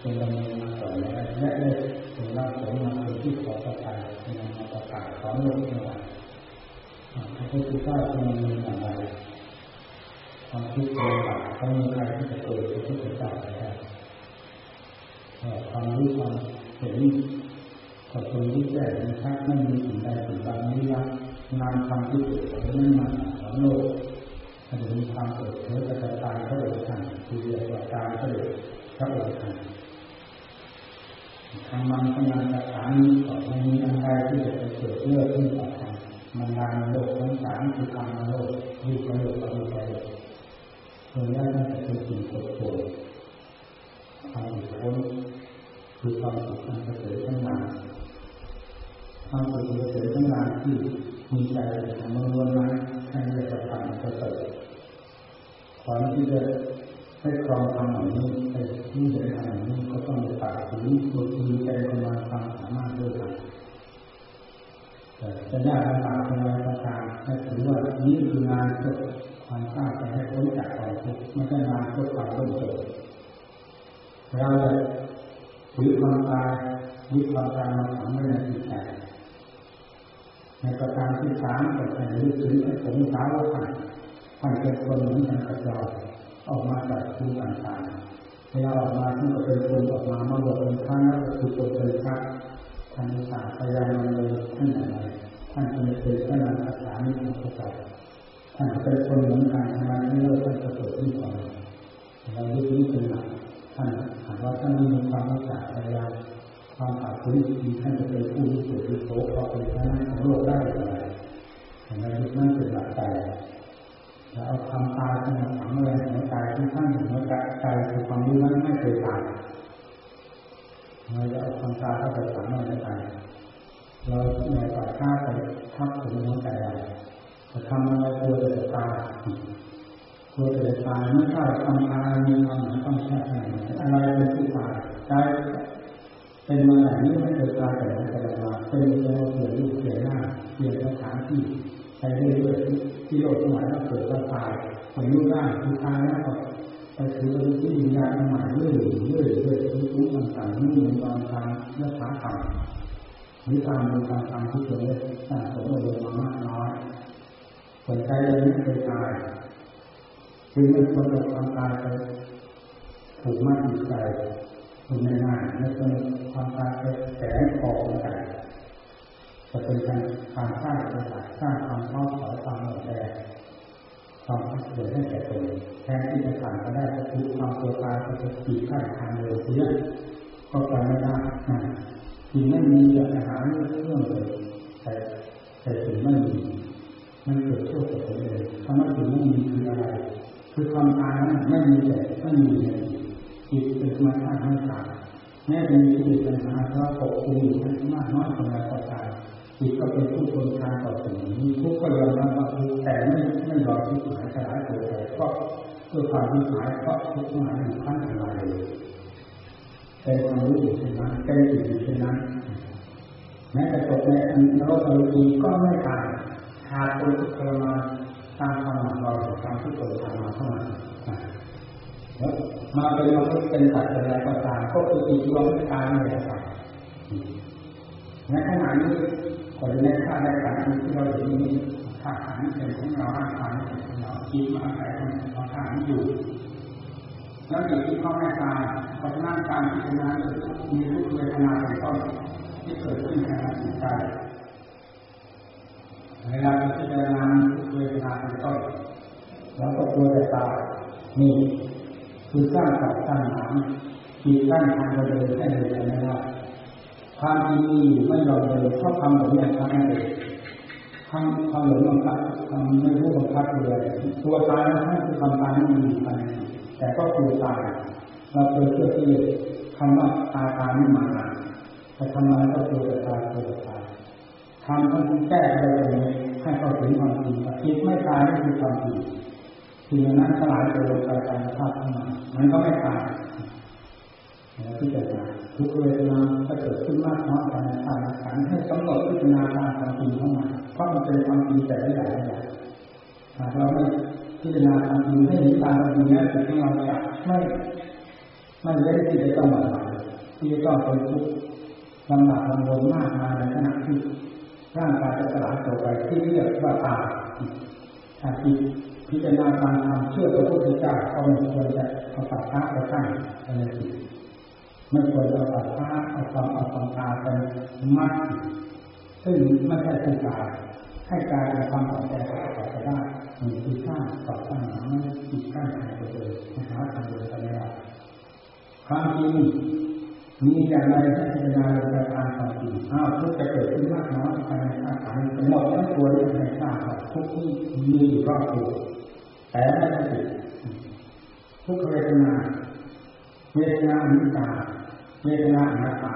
เป็นดำเนินมาต่อแล้วและได้ถึงรับผลมาเป็นที่ขอประทานเป็นมาประกาศของโลกทั้งหลายพระพุทธเจ้าจะดำเนินอะไรความคิดเป็นบาปเขามีใครที่จะเกิดพระพุทธเจ้าได้ความรู้ความเห็นกับคนที่แก่ในชาติไม่มีสิ่งใดสิ่งใดนี้ละนามความที่เกิดไม่มาสอนโลก ถ้าจะมีความเกิดเผยกระจายพระองค์ท่านคือเรียกว่าการเสด็จพระองค์ท่านทางมันขนาดสถานีก็ไม่มีอะไรที่จะเกิดเลือกขึ้นต่อไปมันงานโลกทั้งสามคือการโลกอยู่กับโลกกับโลกกับโลกเพื่อได้จะเป็นสิ่งกดปวดความหลุดพ้นคือความสุขอันเสริฐทั้งหลายความสุขอันเสริฐทั้งหลายที่มีใจของมนุษย์นั้น ให้เรียกว่าความเสริฐก่อนที่จะให้ครองทำแบบนี้ให้ที่จะทำแบบนี้ก็ต้องตัดสินตัวทีใจกำลังความสามารถด้วยกันแต่จะยากลำบากเป็นอะไรก็ตามให้ถือว่านี้คืองานเพื่อความสร้างไปให้พ้นจากความทุกข์ไม่ใช่งานเพื่อความร่มเย็นเราจะถือความตายยึดความตายมาฝังไว้ในจิตใจ ในประการที่สามก็จะรู้ถึงไอ้ผงสาวท่านท่านเป็นคนเหมือนกันกับเราออกมาจากภูมิต่างๆเวลาออกมาท่านก็เป็นคนออกมามาบอกเป็นข้าแล้วก็คือตัวเป็นพระท่านศาสตร์พยายามเลยท่านอะไรท่านเป็นเคยท่านอาสามิของพระเจ้าท่านเป็นคนเหมือนกันทำไมไม่เลิกท่านจะเกิดขึ้นก่อนเรายึดนี้เป็นหลักท่านหากว่าท่านมีความรักษาพยายาม ความอาจถึงท่านจะเป็นผู้ที่เกิดที่โตเพราะเป็นพระนั้นของโลกได้อย่างไรเรายึดนั่นเป็นหลักใจแล้วเอาความตายที่มาฝังไว้ในใจที่ท่านหัวใจคือความรู้นั้นไม่เคยตายเราจะเอาความตายเข้าไปฝังไว้ในใจเราในป่าช้าไปทับถึงหัวใจเราจะทำอะไรกลัวจะตายกลัวจะตายไม่ใช่ทำอะไรมีความหมายต้องแค่ไหนอะไรเป็นผู้ตายใจ เป็นมาไหนนี้ไม่เคยตายแต่ไม่เคยมาเป็นเรื่องเปลี่ยนรูปเปลี่ยนหน้าเปลี่ยนสถานที่ไปเรื่อยๆที่โลกสมัยเราเกิดเราตายอายุได้ทุกทางแล้วก็ไปถือที่วิญญาณใหม่เรื่อยๆเรื่อยๆเรื่อยๆทุกๆต่างๆนี่มีความทางเนื้อขาต่ำหรือตามมีความทางที่เคยสร้างสมบูรณ์มามากน้อยผลใจยังไม่เคยตายคือไม่ควรจะความตายไปถูกมากจิตใจ คุณไม่ง่ายไม่ควรความตายไปแสงออกใจจะเป็นการการสร้างประสาทสร้างความท้อถอยความหมดแรงความเกิดให้แก่ตนแทนที่จะผ่านไปได้ก็คือความตัวตายก็จะขีดขั้นทางเร็วเสียก็ไปไม่ได้สิ่งไม่มีจะหาเรื่องเลยแต่แต่สิ่งไม่มีมันเกิดโทษกับตัวเองคำว่าสิ่งไม่มีคืออะไร คือความตายนั้นไม่มีแต่ไม่มีเลย จิตเป็นธรรมชาติไม่ตายแม้จะมีกิเลสปัญหาเพราะปกคุมอยู่มากน้อยเท่าไรก็ตามจิตก็เป็นผู้ทนทานต่อสิ่งนี้ทุกข์ก็ยอมรับว่าทุกข์แต่ไม่ไม่ยอมที่หายสลายตัวเพราะเพื่อความที่หายเพราะทุกข์หายอยู่ขั้นอะไรเลยเป็นความรู้อยู่เช่นนั้นเป็นจิตอยู่เช่นนั้นแม้แต่ตกในอันโลกอรูปีก็ไม่ตายหากคนทุกข์ทรมานตามความหนักเราจากการที่เกิดทำมาเท่านั้น มาเป็นมนุษย์เป็นสัตว์อะไรก็ตามก็คือจิตดวงที่ตายไม่ได้ตายในขณะนี้คนในข้าได้ขันที่เราเห็นนี้ข้าขันเป็นของเราร่างกายเป็นของเราคิดมาอาศัยของเราข้านี้อยู่แล้วจิตที่เขาไม่ตายเพราะฉะนั้นการพิจารณามีทุกเวทนาเป็นต้นที่เกิดขึ้นในจิตใจเวลาพิจารณาทุกเวทนาเป็นต้นแล้วก็ตัวจะตายนี่ คือสร้างกับสร้างหนังมีกั้นทางเดินให้เดินไม่ได้ความจริงมีไม่ยอมเลยเพราะทำแบบนี้ทำไม่ได้ทำทำหลงบังคับทำไม่รู้บังคับเลยตัวตายนั้นคือความตายไม่มีภายในแต่ก็คือตายเราเคยเชื่อที่คำว่าตายตายไม่มาแต่ทำไมก็คือจะตายคือจะตายทำทั้งแก้อะไรตรงนี้ให้เข้าถึงความจริงคิดไม่ตายนี่คือความจริง สิ่งนั้นสลายตัวไปตามภาพขึ้นมามันก็ไม่ตายแล้วพิจารณาทุกเวทนาถ้าเกิดขึ้นมากน้อยภายในตาขันให้กำหนดพิจารณาตามความจริงเข้ามาเพราะมันเป็นความจริงแต่ละอย่างละอย่างหากเราไม่พิจารณาความจริงให้เห็นตามความจริงแล้วจิตของเราจะไม่ไม่ได้ที่จะต้องหวั่นไหวที่จะต้องเป็นทุกข์ลำบากลำบนมากมายในขณะที่ร่างกายจะสลายตัวไปที่เรียกว่าตายถ้าจิต พิจารณาตามความเชื่อพระพุทธเจ้าก็ไม่ควรจะเอาปัสสาวะไปตั้งอะไรจิตไม่ควรเอาปัสสาวะเอาความเอาความตาเป็นมัดซึ่งไม่ใช่ผู้กายให้กายเอาความต่อใจต่อไปได้มีคือสร้างต่อสร้างไม่จิตกั้นทางตัวเองหาทางเดินไปไม่ได้ความจริงมีอย่างไรที่พิจารณาลงไปตามความจริงอ้าวทุกจะเกิดขึ้นมากน้อยภายในอาการหมดทั้งตัวเลยในทราบทุกที่มีอยู่รอบตัว แต่ไม่ใช่จิตทุกเวทนาเวทนาอนิจจาเวทนาอนัตตา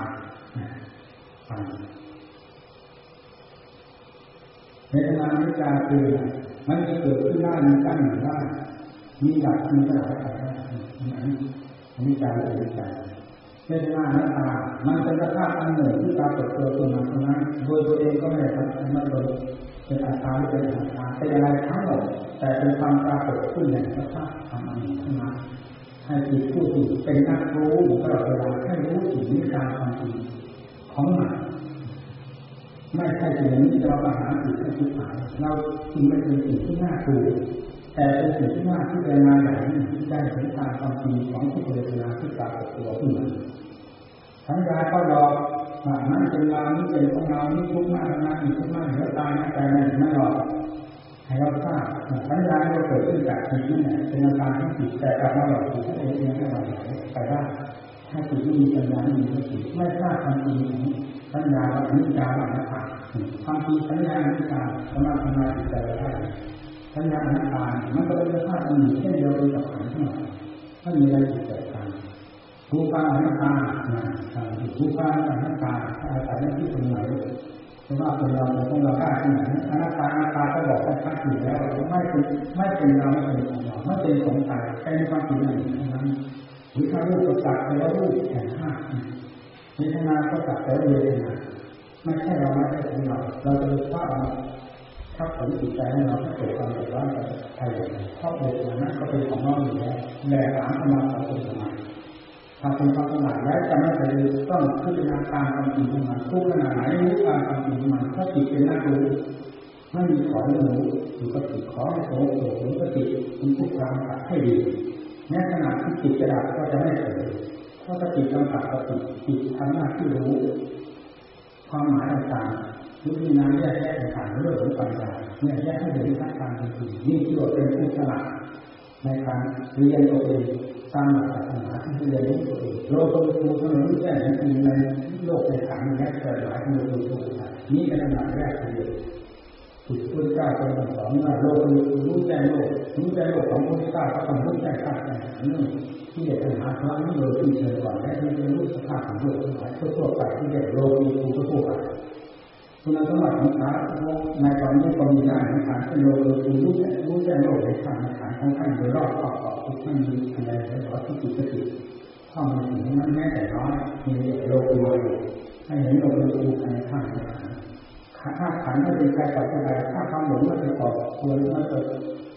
เวทนาอนิจจาคือมันจะเกิดขึ้นได้มีตั้งอยู่ได้มีดับมีกระดาษอะไรนั้นอันนี้ใจเป็นใจ เช่นหน้าหน้าตามันเป็นสภาพอันหนึ่งที่ปรากฏตัวขึ้นมาตรงนั้นโดยตัวเองก็ไม่ได้ทำไม่โดยเป็นอาการเป็นอากาเป็นอะไรทั้งหมดแต่เป็นความปรากฏขึ้นในสภาพธรรมอันหนึ่งเท่านั้นให้จิตผู้ที่เป็นนักรู้ตลอดเวลาให้รู้ถึงนิการความจริงของมันไม่ใช่สิ่งนี้จะมาหาสิ่งที่หายเราจึงไม่เป็นสิ่งที่น่ากลัว แต่เป็นสิ่งที่น่าที่เวลาอย่างนี้ที่ได้เห็นทางความจริงของที่เวลาที่ปรากฏตัวขึ้นมาสัญญาก็รอว่านั้นเป็นเรานี่เป็นของเรานี่ทุกข์มากนะนี่ทุกข์มากเดี๋ยวตายนะแต่ไม่หรอกให้เราทราบสัญญาก็เกิดขึ้นจากจิตนี่แหละเป็นอาการที่จิตแต่กลับมาหลอกจิตเองเองไม่หลอกไปได้ถ้าจิตไม่มีสัญญาไม่มีสติไม่ทราบความจริงของสัญญาอนิจจาอนัตตาความจริงสัญญาอนิจจาสามารถทำลายจิตใจได้ สัญญาอนัตตามันก็เป็นธาตุอันหนึ่งเช่นเดียวกับขันธ์ทั้งหมดไม่มีอะไรผิดแตกต่างรูปาอนัตตารูปาอนัตตาอาศัยหน้าที่ตรงไหนเพราะว่าเป็นเราเป็นของเราได้ที่ไหนอนัตตาอนัตตาก็บอกชัดอยู่แล้วไม่เป็นไม่เป็นเราไม่เป็นของเราไม่เป็นของใครเป็นความจริงหนึ่งเท่านั้นหรือถ้ารูปประจักษ์ไปแล้วรูปแห่งห้าเวทนาก็จักแต่เวทนาไม่ใช่เราไม่ใช่ของเราเราจะรู้ว่าถ้า ผลจิตใจให้เราเกิดความเดือดร้อนกับใครเพราะเวทนานั้นก็เป็นของเราอยู่แล้วแม่ถามเข้ามาขอเป็นทำไมถ้าเป็นความสมัครแล้วจะไม่ไปต้องพิจารณาตามความจริงของมันทุกขนาดไหนรู้ตามความจริงของมันถ้าจิตเป็นนักรู้ไม่มีขอให้รู้อยู่กับจิตขอให้โตโตถึงสติคุณผู้ฟังตัดให้ดีแม้ขณะที่จิตกระดับก็จะไม่เกิดเพราะสติกำกับสติจิตทำหน้าที่รู้ความหมายต่างๆ วิธีกาแยกแยะต่างๆเรื่องของปัญญาเนี่ยแยกให้เห็นทักษะจริงๆนี่ที่เราเป็นผู้ฉลาดในการเรียนตัวเองตามหลักศาสนาที่เรียนรู้ตัวเองโลกก็รู้ทั้งรู้แจ้งจริงในโลกในขันนี้เกิดหลายที่เรารู้ตัวนี่เป็นขนาดแรกเลยจิตพุทธเจ้าทรงสอนว่าโลกรู้แจ้งโลกรู้แจ้งโลกของพุทธเจ้าก็ต้องรู้แจ้งธาตุนั่นที่เด็กปัญหาครั้งนี้โดยที่เชิญก่อนและที่เป็นรู้สภาพของโลกทั้งหลายทั่วไปที่เด็กโลกีภูทั่วไป คุณสมบัติของพระในตอนนี้ก็มีได้ในการที่โลกีรู้แจ้งรู้แจ้งโลกในทางในขันของท่านโดยรอบขอบขอทุกท่านมีอะไรแล้วก็ที่จิตสติข้ามาถึงนั้นแม้แต่น้อยมีโลกีให้เห็นโลกีภายในข้างในขันถ้าขันไม่เป็นใครต่อใครถ้าความหลงไม่เป็นก่อควรไม่เกิด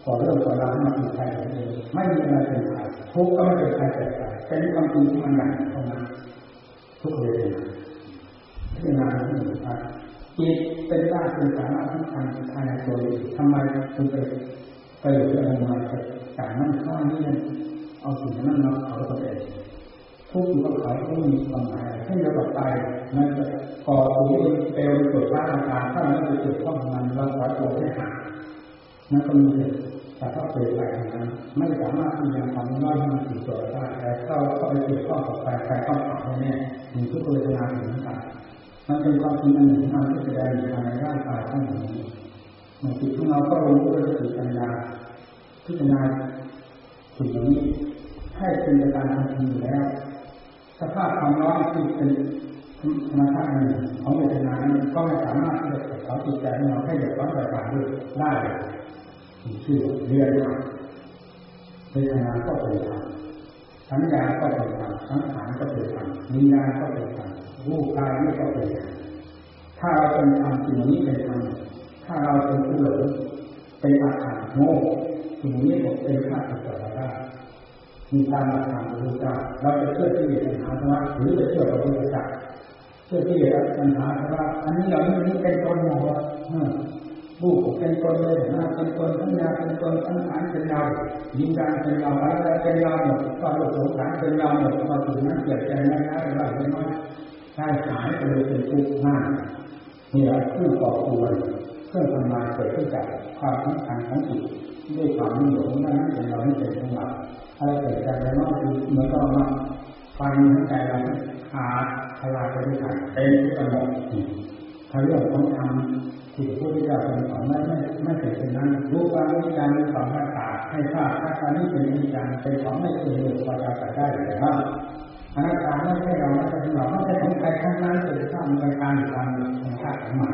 ก่อเรื่องก่อราวมาเป็นใครเองไม่มีอะไรเป็นใครทุกก็ไม่เป็นใครแต่ใครเป็นความจริงที่มันหนักเข้ามาทุกเวทนาพิจารณาที่หนึ่งครับ จิตเป็นด้านเป็นสาระสำคัญภายในตัวเองทำไมถึงไปไปอยู่ที่อะไรมาจากนั้นข้อนี้เอาสิ่งนั้นมาเอาตัวเองทุกข์กับเขาไม่มีความหมายเช่นเดียวกับไปมันจะก่อตัวเองเปลวเกิดร่างกายถ้ามันไปเกิดข้องมันเราขอตัวให้หายนั่นก็มีแต่ถ้าเกิดไปนั้นไม่สามารถที่จะทำน้อยมันติดตัวได้แต่ถ้าเราเข้าไปเกิดข้องกับไปใครต้องขับแน่มีทุกเวทนาถึงกัน มันเป็นความจริงอันหนึ่งที่มันแสดงอยู่ภายในร่างกายทั้งหมดนี้มันจิตของเราก็รู้ด้วยสติปัญญาพิจารณาสิ่งนี้ให้เป็นการทำจริงแล้ว สภาพความร้อนที่เป็นธรรมชาติหนึ่งของเวทนานั้นก็ไม่สามารถที่จะเผาจิตใจของเราให้เดือดร้อนไปตามด้วยได้ชื่อเรียนธรรมเวทนาก็เป็นธรรมสัญญาก็เป็นธรรมสังขารก็เป็นธรรมวิญญาณก็เป็นธรรม รูปกายนี่ก็เป็นถ้าเราเป็นธรรมสิ่งนี้เป็นธรรมถ้าเราเป็นผู้หลงเป็นอาถรรโง่สิ่งนี้ก็เป็นข้าศึกต่อได้มีตามหลักธรรมพระพุทธเจ้าเราจะเชื่อที่เหตุปัญหาธรรมะหรือจะเชื่อพระพุทธเจ้าเชื่อที่เหตุปัญหาธรรมะอันนี้เราไม่นี้เป็นตนหมดรูปเป็นตนเลยนาเป็นตนสัญญาเป็นตนสังขารเป็นเรายินดารเป็นเราอะไรเป็นเราหมดก็โลกสงสารเป็นเราหมดพอถึงนั้นเกิดใจไม่ได้อะไรไม่น้อย ใช่หายไปเลยเป็นทุกข์มากเนี่แหละผู้ก่อควรเครื่องทำลายเกิดขึ้นจากความสำคัญของจิตด้วยความนิยมนั้นเป็นเราไม่เป็นของเราอะไรเกิดจากภายนอกคือเหมือนกับว่าไฟในใจเราขาดทลายไปด้วยกันเต็มไปหมดถ้าเรื่องของธรรมที่พระพุทธเจ้าทรงสอนไม่ไม่ไม่เป็นเช่นนั้นรู้ความวิจารณ์สอนให้ตาให้ทราบถ้าการนี้เป็นวิจารณ์เป็นของไม่เคยเหลือพอจะตัดได้เลยว่า อนัตตาไม่ใช่เราไม่ใช่เราไม่ใช่ของใครทั้งนั้นเลยถ้ามันเป็นการตามธรรมชาติของมัน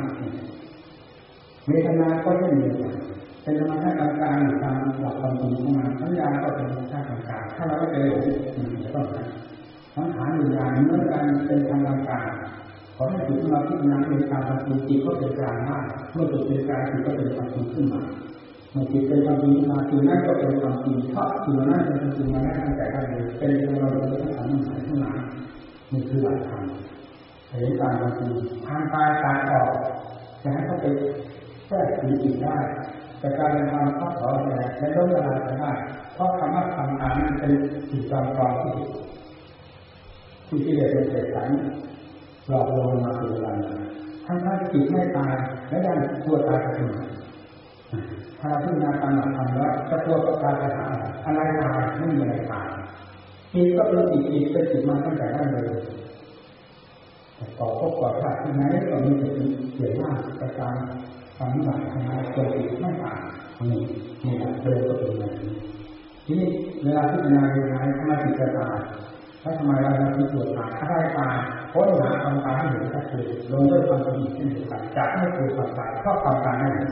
เวทนาก็เช่นเดียวกันเป็นธรรมชาติกลางๆตามหลักความจริงเข้ามาสัญญาก็เป็นธรรมชาติต่างๆถ้าเราไม่ไปหลงจะต้องสังขารวิญญาณเมื่อกันเป็นทางต่างขอให้จิตของเราพิจารณาเป็นการความจริงจิตก็เป็นกลางมากเมื่อจิตเป็นกลางจิตก็เป็นความจริงขึ้นมา เมื่อจิตเป็นความจริงมาจริงนั้นก็เป็นความจริงเพราะสิ่งนั้นเป็นความจริงมาแล้วตั้งแต่แรกเลยเป็นเราเลยทั้งสามหายทั้งหลายนี่คือหลักธรรมเห็นตามความจริงทางกายตายออกจะให้เขาไปแก้สีอีกได้ แต่การเป็นความข้อขออะไรและล้มละลายได้เพราะคำว่าทำตามนั้นเป็นสิ่งจำปลอมที่ที่ที่เรียกเป็นเศษสันหลอกลวงมาเป็นเวลานานทั้งถ้าจิตไม่ตายและยังตัวตายไปถึง ถ้าพิจารณาตามหลักธรรมแล้วจะตัวตายไปหาอะไรตายไม่มีอะไรตายจิตก็เป็นจิตจิตเป็นจิตมาตั้งแต่แรกเลยต่อพบก่อชาติที่ไหนก็มีแต่เสียหน้าประการความหนักทำให้ตัวจิตไม่ตายนี่นี่แหละเดินก็เป็นแบบนี้ทีนี้เวลาพิจารณาเวลาทำไมจิตจะตายแล้วทำไมเราถึงปวดตายถ้าได้ตายค้นหาความตายให้เห็นชัดเจนลงด้วยความจริงเช่นเดียวกันจะไม่เกิดความตายเพราะความตายนั่นเอง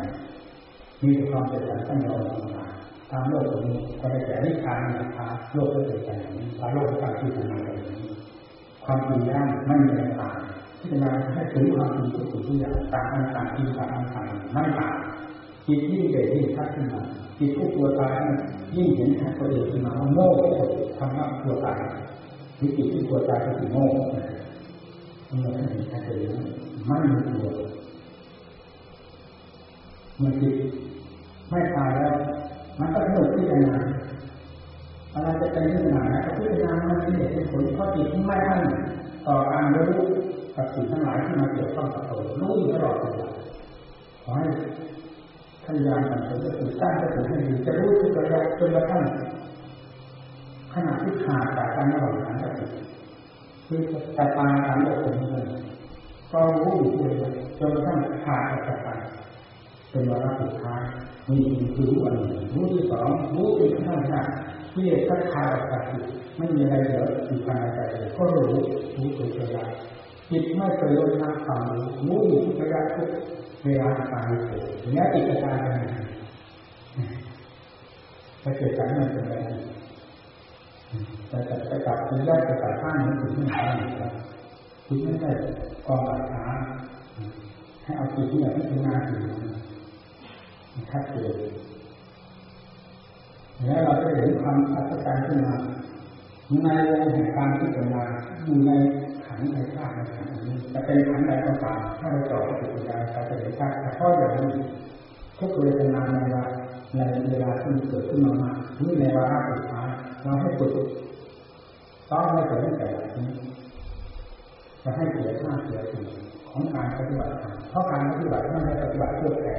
มีความเป็นสันตั้งยอมมาตามโลกตรงนี้ก็ได้แต่นิพพานนิพพานโลกก็เป็นแบบนี้ตาโลกการพิจารณาแบบนี้ความจริงแล้วไม่มีอะไรต่ายพิจารณาให้ถึงความจริงทุกสิ่งทุกอย่างต่างกันต่างจริงต่างกันต่างไม่ต่างจิตยิ่งเด่นยิ่งชัดขึ้นมาจิตผู้ตัวตายยิ่งเห็นชัดตัวเองขึ้นมาว่าโง่ทำว่าตัวตายวิจิตที่ตัวตายก็คือโง่เมื่อเห็นชัดเลยไม่มีตัวมันจิต ไม่ตายแล้ว มันก็สนุกพิจารณาอะไรจะเป็นเรื่องไหนก็พิจารณามันเป็นเหตุเป็นผลเพราะจิตไม่ให้ต่อการรู้กับสิ่งทั้งหลายที่มาเกี่ยวข้องกับตัวรู้อยู่ตลอดเวลาขอให้พยานยามทำสติสร้างสติให้ดีจะรู้ทุกระยะจนกระทั่งขณะที่ขาดจากการระหว่างขันกับคือแต่ตาการโลกนี้เลยก็รู้อยู่เลยจนกระทั่งขาดจากกัน เป็นวาระสุดท้ายนี่คือรู้อันหนึ่งรู้ที่สองรู้ที่ขั้นหน้าที่เรียกว่าขาดจากกันไม่มีอะไรเหลืออยู่ภายในใจเลยก็รู้รู้ตัวเองจิตไม่เคยลดละความรู้รู้อยู่ทุกระยะทุกเวลาตายเกิดและจิตจะตายไปไหนถ้าเกิดการมันเป็นอะไรแต่จะจะกลับถึงได้จะกลับข้างนี้ถึงที่ไหนครับคุณไม่ได้กองหลักฐานให้เอาจิตที่อยากพิจารณาถึง ชัดเจนแล้วเราจะเห็นความอัศจรรย์ขึ้นมาในวงแห่งการพิจารณาอยู่ในขันในธาตุในขันนี้จะเป็นขันใดก็ตามถ้าเราต่อปฏิบัติการเราจะเห็นชัดเฉพาะอย่างนี้ทุกเวทนาในเวลาในเวลาที่เกิดขึ้นมามานี่ในวาระสุดท้ายเราให้ฝึกต้องไม่เกิดตั้งแต่นี้จะให้เสียหน้าเสียสีของการปฏิบัติธรรมเพราะการปฏิบัติไม่ได้ปฏิบัติเพื่อแพ้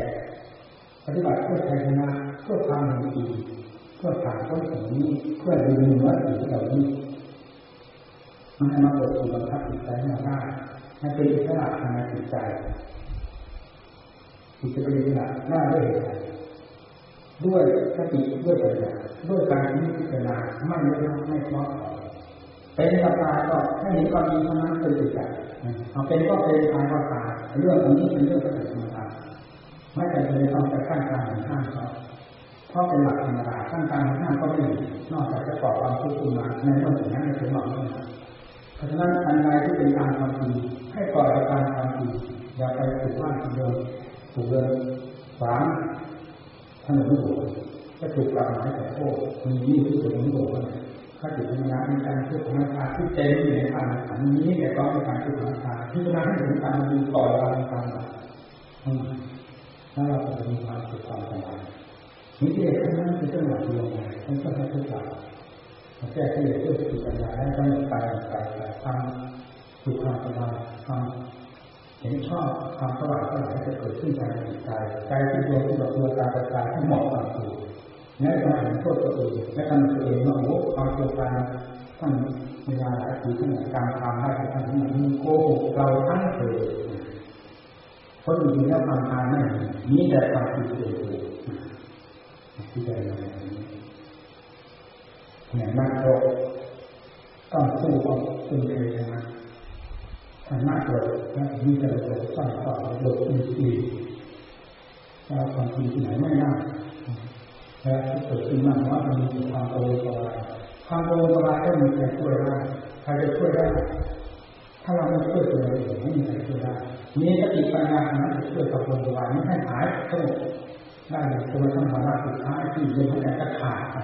ปฏิบัติเพื่อชัยชนะเพื่อความเห็นดีเพื่อผ่านพ้นสิ่งนี้เพื่อดึงมือวัตถุเหล่านี้มันมาเปิดสู่บังคับจิตใจให้ได้ให้เป็นอิสระภายในจิตใจจิตจะเป็นอิสระได้ด้วยด้วยสติด้วยปัญญาด้วยการพิจารณาไม่เลือกไม่เพาะเป็นตาตาก็ให้เห็นความจริงเท่านั้นเป็นจิตใจเอาเป็นก็เป็นตายก็ตายเรื่องนี้เป็นเรื่องปกติธรรมดา ไม่จำเป็นต้องไปขั้นกลารหันข้างเขาเพราะเป็นหลักธรรมดาขั้นกลารหันข้างก็ไม่นอกจากจะก่อความทุกข์ขึ้นมาในเรื่องนั้นไม่ถึงหรอกเพราะฉะนั้นอันใดที่เป็นการความจริงให้ปล่อยการความจริงอย่าไปถูกว่าถูกเดินถูกเดินขวางถนนหลวงจะถูกกล่าวหมาแต่โทษมีนี่ที่ถนนหลวงถ้าจิตวิญญาณในการพูดของราที่เต็มอยู่ในทางขันนี้แต่ก็เป็นการพูดของราที่จะมาให้ถึงการดูต่อเราในการแบบ ถ้าเราจะมีความสุขความสบายนี่ที่เด็กนั้นเป็นเรื่องหลักดวงไงต้องต้องให้ทุกอย่างแก้ที่เด็กด้วยสติปัญญาแล้วก็ไปไปไปทำสุขความสบายทำเห็นชอบความสว่างสลายจะเกิดขึ้นภายในจิตใจใจที่ตัวที่ตัวตัวตาตาที่เหมาะกับตัวและการเห็นโทษตัวเองและการตัวเองว่าโอ้ความตัวกาท่านเวลาหลายปีท่านการทำได้ท่านมีโกหกเราทั้งเถิด เพราะจริงๆแล้วความตายไม่มีแต่ความผิดเองที่ใจะอะไรอย่างนักโทษต้องสู้เอาเป็นเพลนะธรรมะโดดและมีแต่โดดสร้างความโดดอินทรีย์ว่าความจริงที่ไหนไม่น่าและที่เกิดขึ้นมาว่ามันมีความโกรธอะไรความโกรธอะไรก็มีใครช่วยได้ใครจะช่วยได้ ถ้าเราไม่ช่วยตัวเองไม่มีใครช่วยได้ มีสติปัญญาขนะจะช่วยกับคนวายนี้ให้หายสงบได้ตัวสมารถสุดท้ายที่ยังไม่ได้ขาดไป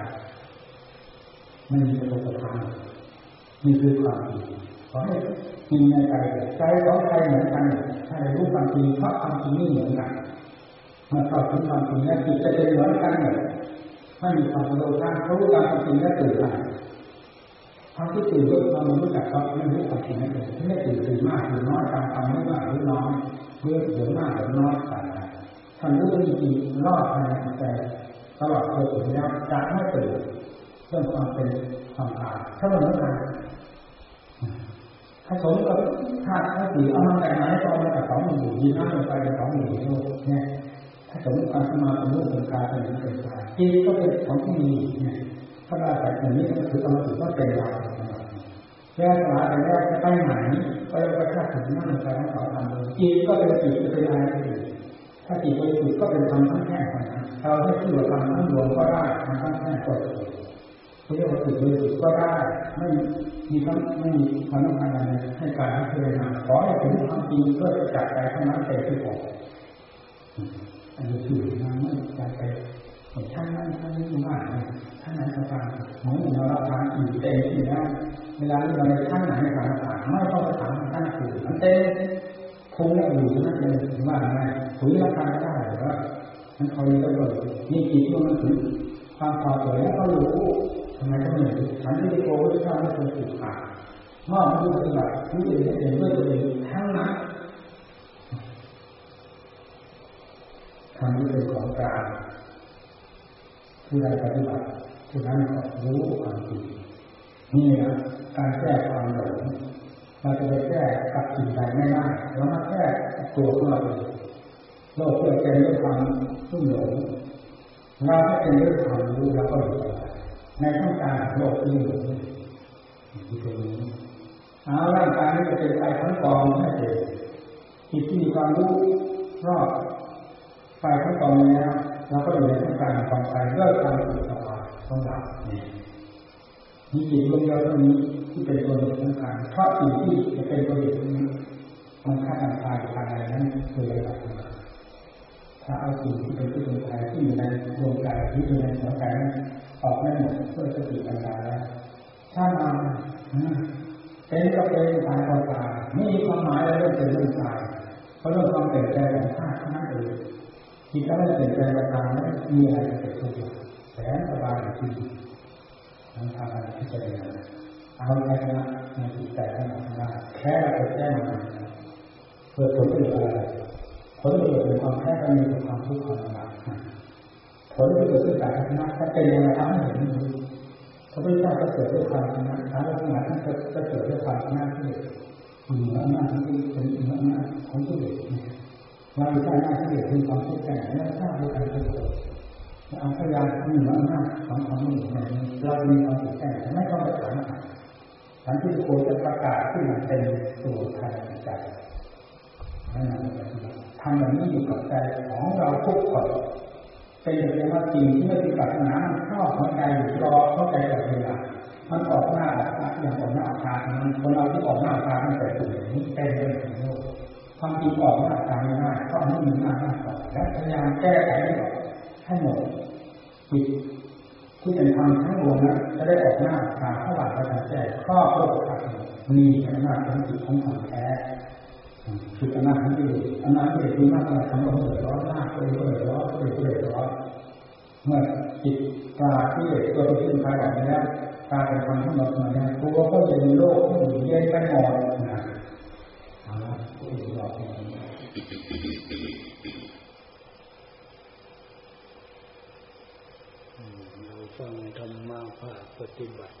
ไม่มีตัวประทานนี่คือความจริงขอให้มีในใจใจของใครเหมือนกันถ้ารู้ความจริงเพราะความจริงนี่เหมือนกันมันเข้าถึงความจริงแล้วจิตจะเป็นเหมือนกันเลยไม่มีความโลภะรู้ความจริงแล้วตื่นมา ความที่ตื่นด้วยความรู้จักความไม่รู้ความจริงนั่นเองที่ไม่ตื่นตื่นมากตื่นน้อยตามความไม่มากหรือน้อยเมื่อเหือมากหรือน้อยต่างกันท่านรู้จริงๆรอดภายในใจตลอดตัวถึงแล้วจะไม่ตื่นเรื่องความเป็นความตายถ้าเหมือนกันผสมกับธาตุทั้งสี่เอามาแต่ไหนก็เอามาจากสองหมู่ยีน้ำลงไปเป็นสองหมู่โลกเนี่ยถ้าสมมติการสมาเป็นรูปเป็นกายเป็นเป็นกายจิตก็เป็นของที่มีเนี่ยถ้าได้แต่อย่างนี้ก็คือสมาธิก็เป็นเรา แล้สมาธิแล้วจะไปไหนไปไปถ้าถึงนั่งไปทั้งสองทำจิตก็เป็นจิตเป็นอะไรถ้าจิตเป็นจิตก็เป็นธรรมทั้งแท่งเราให้ชื่อว่าธรรมทั้งรวมก็ได้ธรรมทั้งแท่งก็ได้เรียกว่าจิตเป็นจิตก็ได้ ไม่มีทั้งไม่มีความต้องการอะไรให้การให้เพื่อนขอให้ถึงความจริงเพื่อจัดใจเท่านั้นเองที่ผมอันนี้คือมันไม่จัดไปท่านนั้นท่านนี้มากท่านนั้นต่างเหมือนเรารับทานอิ่มเต็มที่แล้ว เวลาที่เราในท่านไหนในการต่างไม่ต้องไปถามท่านอื่นมันเต็มคงแล้วอยู่นั่นเองว่าไงถุยรับทานได้หรือว่ามันคอยก็เกิดนี่จิตมันถึงความพอใจแล้วก็รู้ทำไมก็ไม่รู้ฉันที่โกวิชาไม่เคยถูกขาดมอบให้ปฏิบัติผู้เอื่นเองด้วยตัวเองทั้งนั้นทำนี้เป็นของกลางผู้ใดปฏิบัติผู้นั้นก็รู้ความจริงนี่นะ การแก้ความหลงเราจะไปแก้กับสิ่งใดไม่ได้เรามาแก้ตัวของเราเองโลกเพื่อเป็นด้วยความรุ่มหลงเราถ้าเป็นด้วยความรู้เราก็อยู่ในท่ามกางโลกที่หลงที่ตรงนี้เอาร่างกายนี้จะเป็นไปทั้งกองไม่เกิดจิตที่มีความรู้รอบไปทั้งกองนี้นะเราก็อยู่ในท่ามกลางกองไปเลิกทำสุขสบายต้องดับนี่ มีจิตดวงเดียวเท่านี้ที่เป็นตัวหนึ่งสำคัญเพราะสิ่งที่จะเป็นตัวหนึ่งนี้มันฆ่ากันตายภายในนั้นคืออะไรมาถ้าเอาสิ่งที่เป็นที่เป็นภายที่อยู่ในดวงใจที่อยู่ในหัวใจนั้นออกได้หมดเพื่อสติปัญญาแล้วถ้ามาเป็นก็เป็นตายก็ตายไม่มีความหมายอะไรเรื่องเป็นเรื่องตายเพราะเรื่องความเปลี่ยนแปลงของธาตุนั้นเองจิตก็ไม่เปลี่ยนแปลงตามไม่มีอะไรเกิดขึ้นแสนสบายจริง ทั้งทางการพิจารณาเอาใจนะในจิตใจทั้งหมดได้แค่เราไปแจ้งมันเพื่อผลประโยชน์อะไรผลประโยชน์เป็นความแค่ก็มีความทุกข์ความลำบากผลประโยชน์คือการชนะถ้าเป็นยังไงทำให้เห็นพระพุทธเจ้าก็เกิดด้วยความชนะพระทั้งหลายท่านก็เกิดด้วยความชนะที่เหนืออำนาจที่เป็นเหนืออำนาจของที่เด็กเราใช้หน้าที่เด็กมีความทุกข์แก่ไม่ทราบด้วยการเกิด อาพยานที่เหนือำนาจของของหนุ่มเรามีความทุขแก่ไม่ต้องไปถามสันติโกจะประกาศที่มันเป็นตัวภายในใจนั่นแหละทำอย่างนี้อยู่กับใจของเราทุกคนเป็นเพียงว่าสิ่งที่ไม่ปฏิบัติน้ำเข้าหัวใจอยู่รอเข้าใจกับเวลามันออกหน้าอย่างออกหน้าอาคารมันคนเราที่ออกหน้าอาคารมันแต่ตัวนี้เป็นเรื่องของโลกความจริงออกหน้าอาคาไม่ได้ก็ไม่มีหน้าหน้าต่อและพยายามแก้ไข ให้หมดจิตที่เป็นธรรมทั้งรวมนั้นจะได้ออกหน้าอาคารเท่าไหร่ก็จะแก้ข้อโลกขัดมีอำนาจของจิตของธรรมแท้คืออำนาจของกิเลสอำนาจกิเลสคือมากอะไรทำให้เดือดร้อนมากเลยเดือดร้อนเลยเดือดร้อนเมื่อจิตปราที่เลสตัวที่ขึ้นภายหลังนี้กลายเป็นความทั้งหมดมาเนี่ยตัวก็เย็นโลกก็อยู่เย็นไปหมดนะเอาละผู้อื่นบอกเรา ฟังธรรมะภาคปฏิบัติ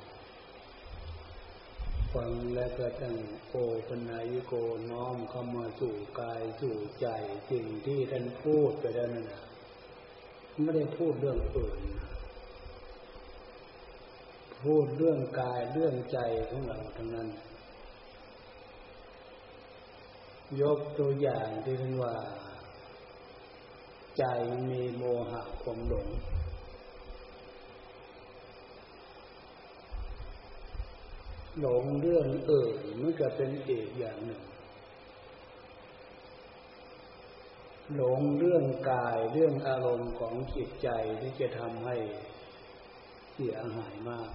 ฟังแล้วก็ตั้งโอปนายโกน้อมเข้ามาสู่กายสู่ใจสิ่งที่ท่านพูดไปแล้วนั่นไม่ได้พูดเรื่องอื่นพูดเรื่องกายเรื่องใจของเราทั้งนั้น ยกตัวอย่างที่เรียกว่า ใจมีโมหะความหลง หลงเรื่องเอ่ยมันก็เป็นเอกอย่างหนึ่ง หลงเรื่องกายเรื่องอารมณ์ของจิตใจที่จะทำให้เสียหายมาก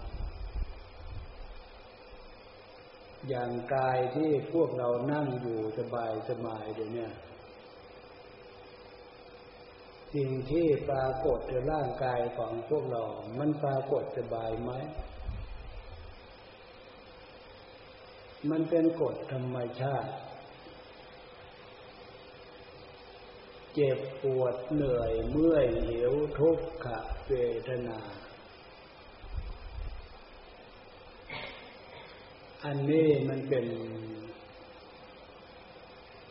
อย่างกายที่พวกเรานั่งอยู่สบายสบายเดี๋ยวนี้สิ่งที่ปรากฏในร่างกายของพวกเรา มันปรากฏสบายไหม มันเป็นกฎธรรมชาติ เจ็บปวดเหนื่อยเมื่อยหิวทุกขเวทนา อันนี้มันเป็น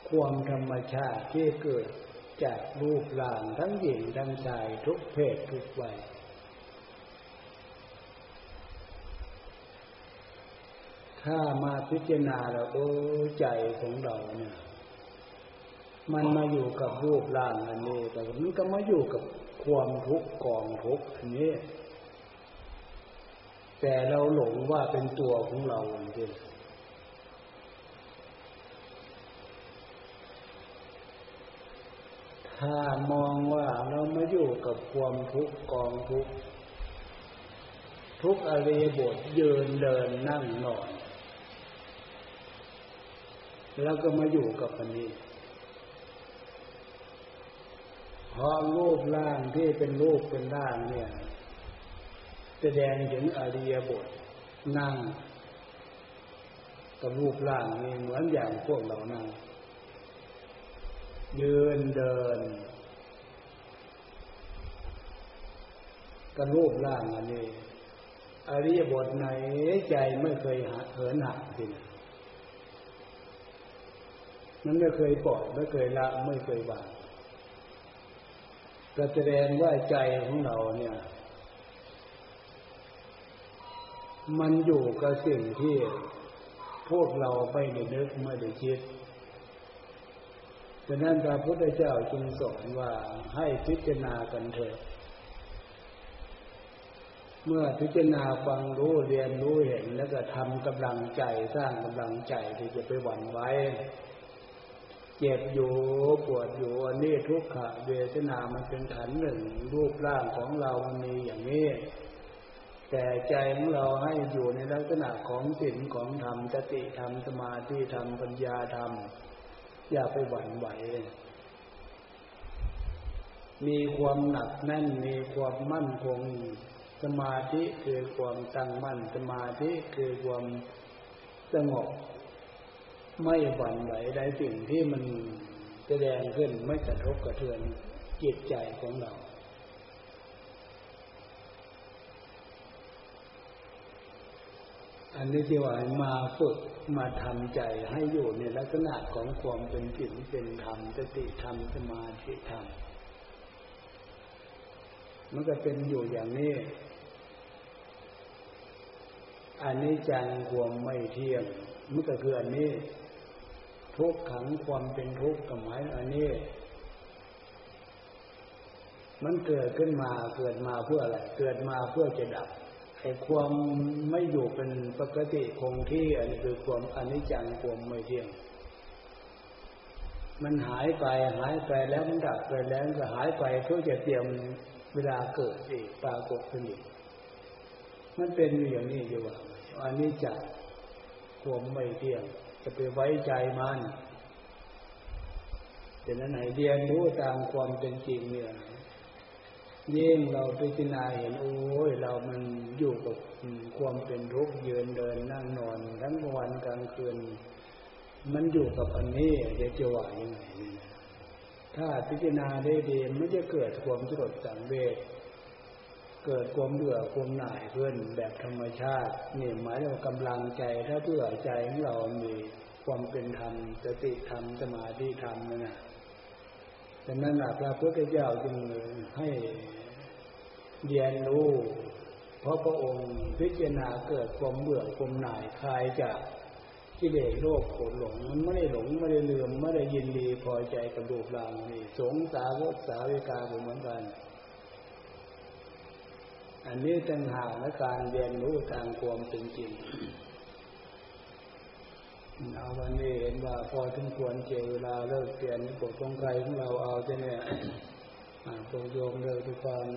ความธรรมชาติที่เกิดจากรูปร่างทั้งหญิงทั้งชายทุกเพศทุกวัย ถ้ามาพิจารณาแล้วโอ้ใจของเราเนี่ย มันมาอยู่กับรูปร่างอันนี้ แต่มันก็มาอยู่กับความทุกข์กองทุกข์อันนี้ แต่เราหลงว่าเป็นตัวของเราจริงถ้ามองว่าเราไม่อยู่กับความทุกข์กองทุกข์ทุกอริยบทยืนเดินนั่งนอน แล้วก็มาอยู่กับอันนี้พอรูปร่างที่เป็นรูปเป็นร่างเนี่ย แสดงถึงอริยบทนั่งกับรูปร่างนี่เหมือนอย่างพวกเรานั่งยืนเดินกันรูปร่างอันนี้อริยบทไหนใจไม่เคยหเหินหักจริง มันไม่เคยปล่อยไม่เคยละไม่เคยวางก็แสดงว่าใจของเราเนี่ย มันอยู่กับสิ่งที่พวกเราไม่ได้นึกไม่ได้คิดดังนั้นพระพุทธเจ้าจึงสอนว่าให้พิจารณากันเถิดเมื่อพิจารณาฟังรู้เรียนรู้เห็นแล้วก็ทำกำลังใจสร้างกำลังใจที่จะไปหวั่นไว้ เจ็บอยู่ปวดอยู่อันนี้ทุกขะเวทนามันเป็นขันหนึ่ง รูปร่างของเรามันมีอย่างนี้ แต่ใจของเราให้อยู่ในลักษณะของศีลของธรรมสติธรรมสมาธิธรรมปัญญาธรรม อย่าไปหวั่นไหว มีความหนักแน่นมีความมั่นคงสมาธิคือความตั้งมั่นสมาธิคือความสงบ ไม่หวั่นไหวใดสิ่งที่มันแสดงขึ้นไม่กระทบกระเทือนจิตใจของเรา อันนี้ที่ว่ามาฝึกมาทำใจให้อยู่ในลักษณะของความเป็นจิตเป็นธรรมสติธรรมสมาธิธรรม มันก็เป็นอยู่อย่างนี้อันนี้จังความไม่เที่ยงมันก็คืออันนี้ ทุกขังความเป็นทุกข์กับหมายอันนี้ มันเกิดขึ้นมาเกิดมาเพื่ออะไร เกิดมาเพื่อจะดับไอ้ความไม่อยู่เป็นปกติคงที่อันนี้คือความอนิจจังความไม่เที่ยง มันหายไปหายไปแล้วมันดับไปแล้วก็หายไปเพื่อจะเตรียมเวลาเกิดอีกปรากฏขึ้นอีกมันเป็นอยู่อย่างนี้อยู่ว่าอันนี้จะ ความไม่เที่ยงจะไปไว้ใจมันแต่นั้นไหนเรียนรู้ตามความเป็นจริงเนี่ยยิ่งเราพิจารณาเห็นโอ้ยเรามันอยู่กับความเป็นทุกข์ยืนเดินนั่งนอนทั้งวันกลางคืน มันอยู่กับอันนี้จะจะว่ายังไงถ้าพิจารณาได้ดีมันจะเกิดความสลดสังเวช เกิดความเบื่อความหน่ายขึ้นแบบธรรมชาตินี่หมายถึงกำลังใจถ้าเบื่อใจของเรามีความเป็นธรรมสติธรรมสมาธิธรรมนั่นแหละดังนั้นพระพุทธเจ้าจึงให้เรียนรู้เพราะพระองค์พิจารณาเกิดความเบื่อความหน่ายคลายจากกิเลสโลภโกรธหลงมันไม่ได้หลงไม่ได้ลืมไม่ได้ยินดีพอใจกับรูปร่างนี่สงสาวกสาวิกาเหมือนกัน อันนี้ต่างหากและการเรียนรู้ตามความเป็นจริงเอาวันนี้เห็นว่าพอถึงควรเจเวลาเลิกเปลี่ยนปกฎของใครของเราเอาใช่ไหมพวกโยมเลิกทุกคน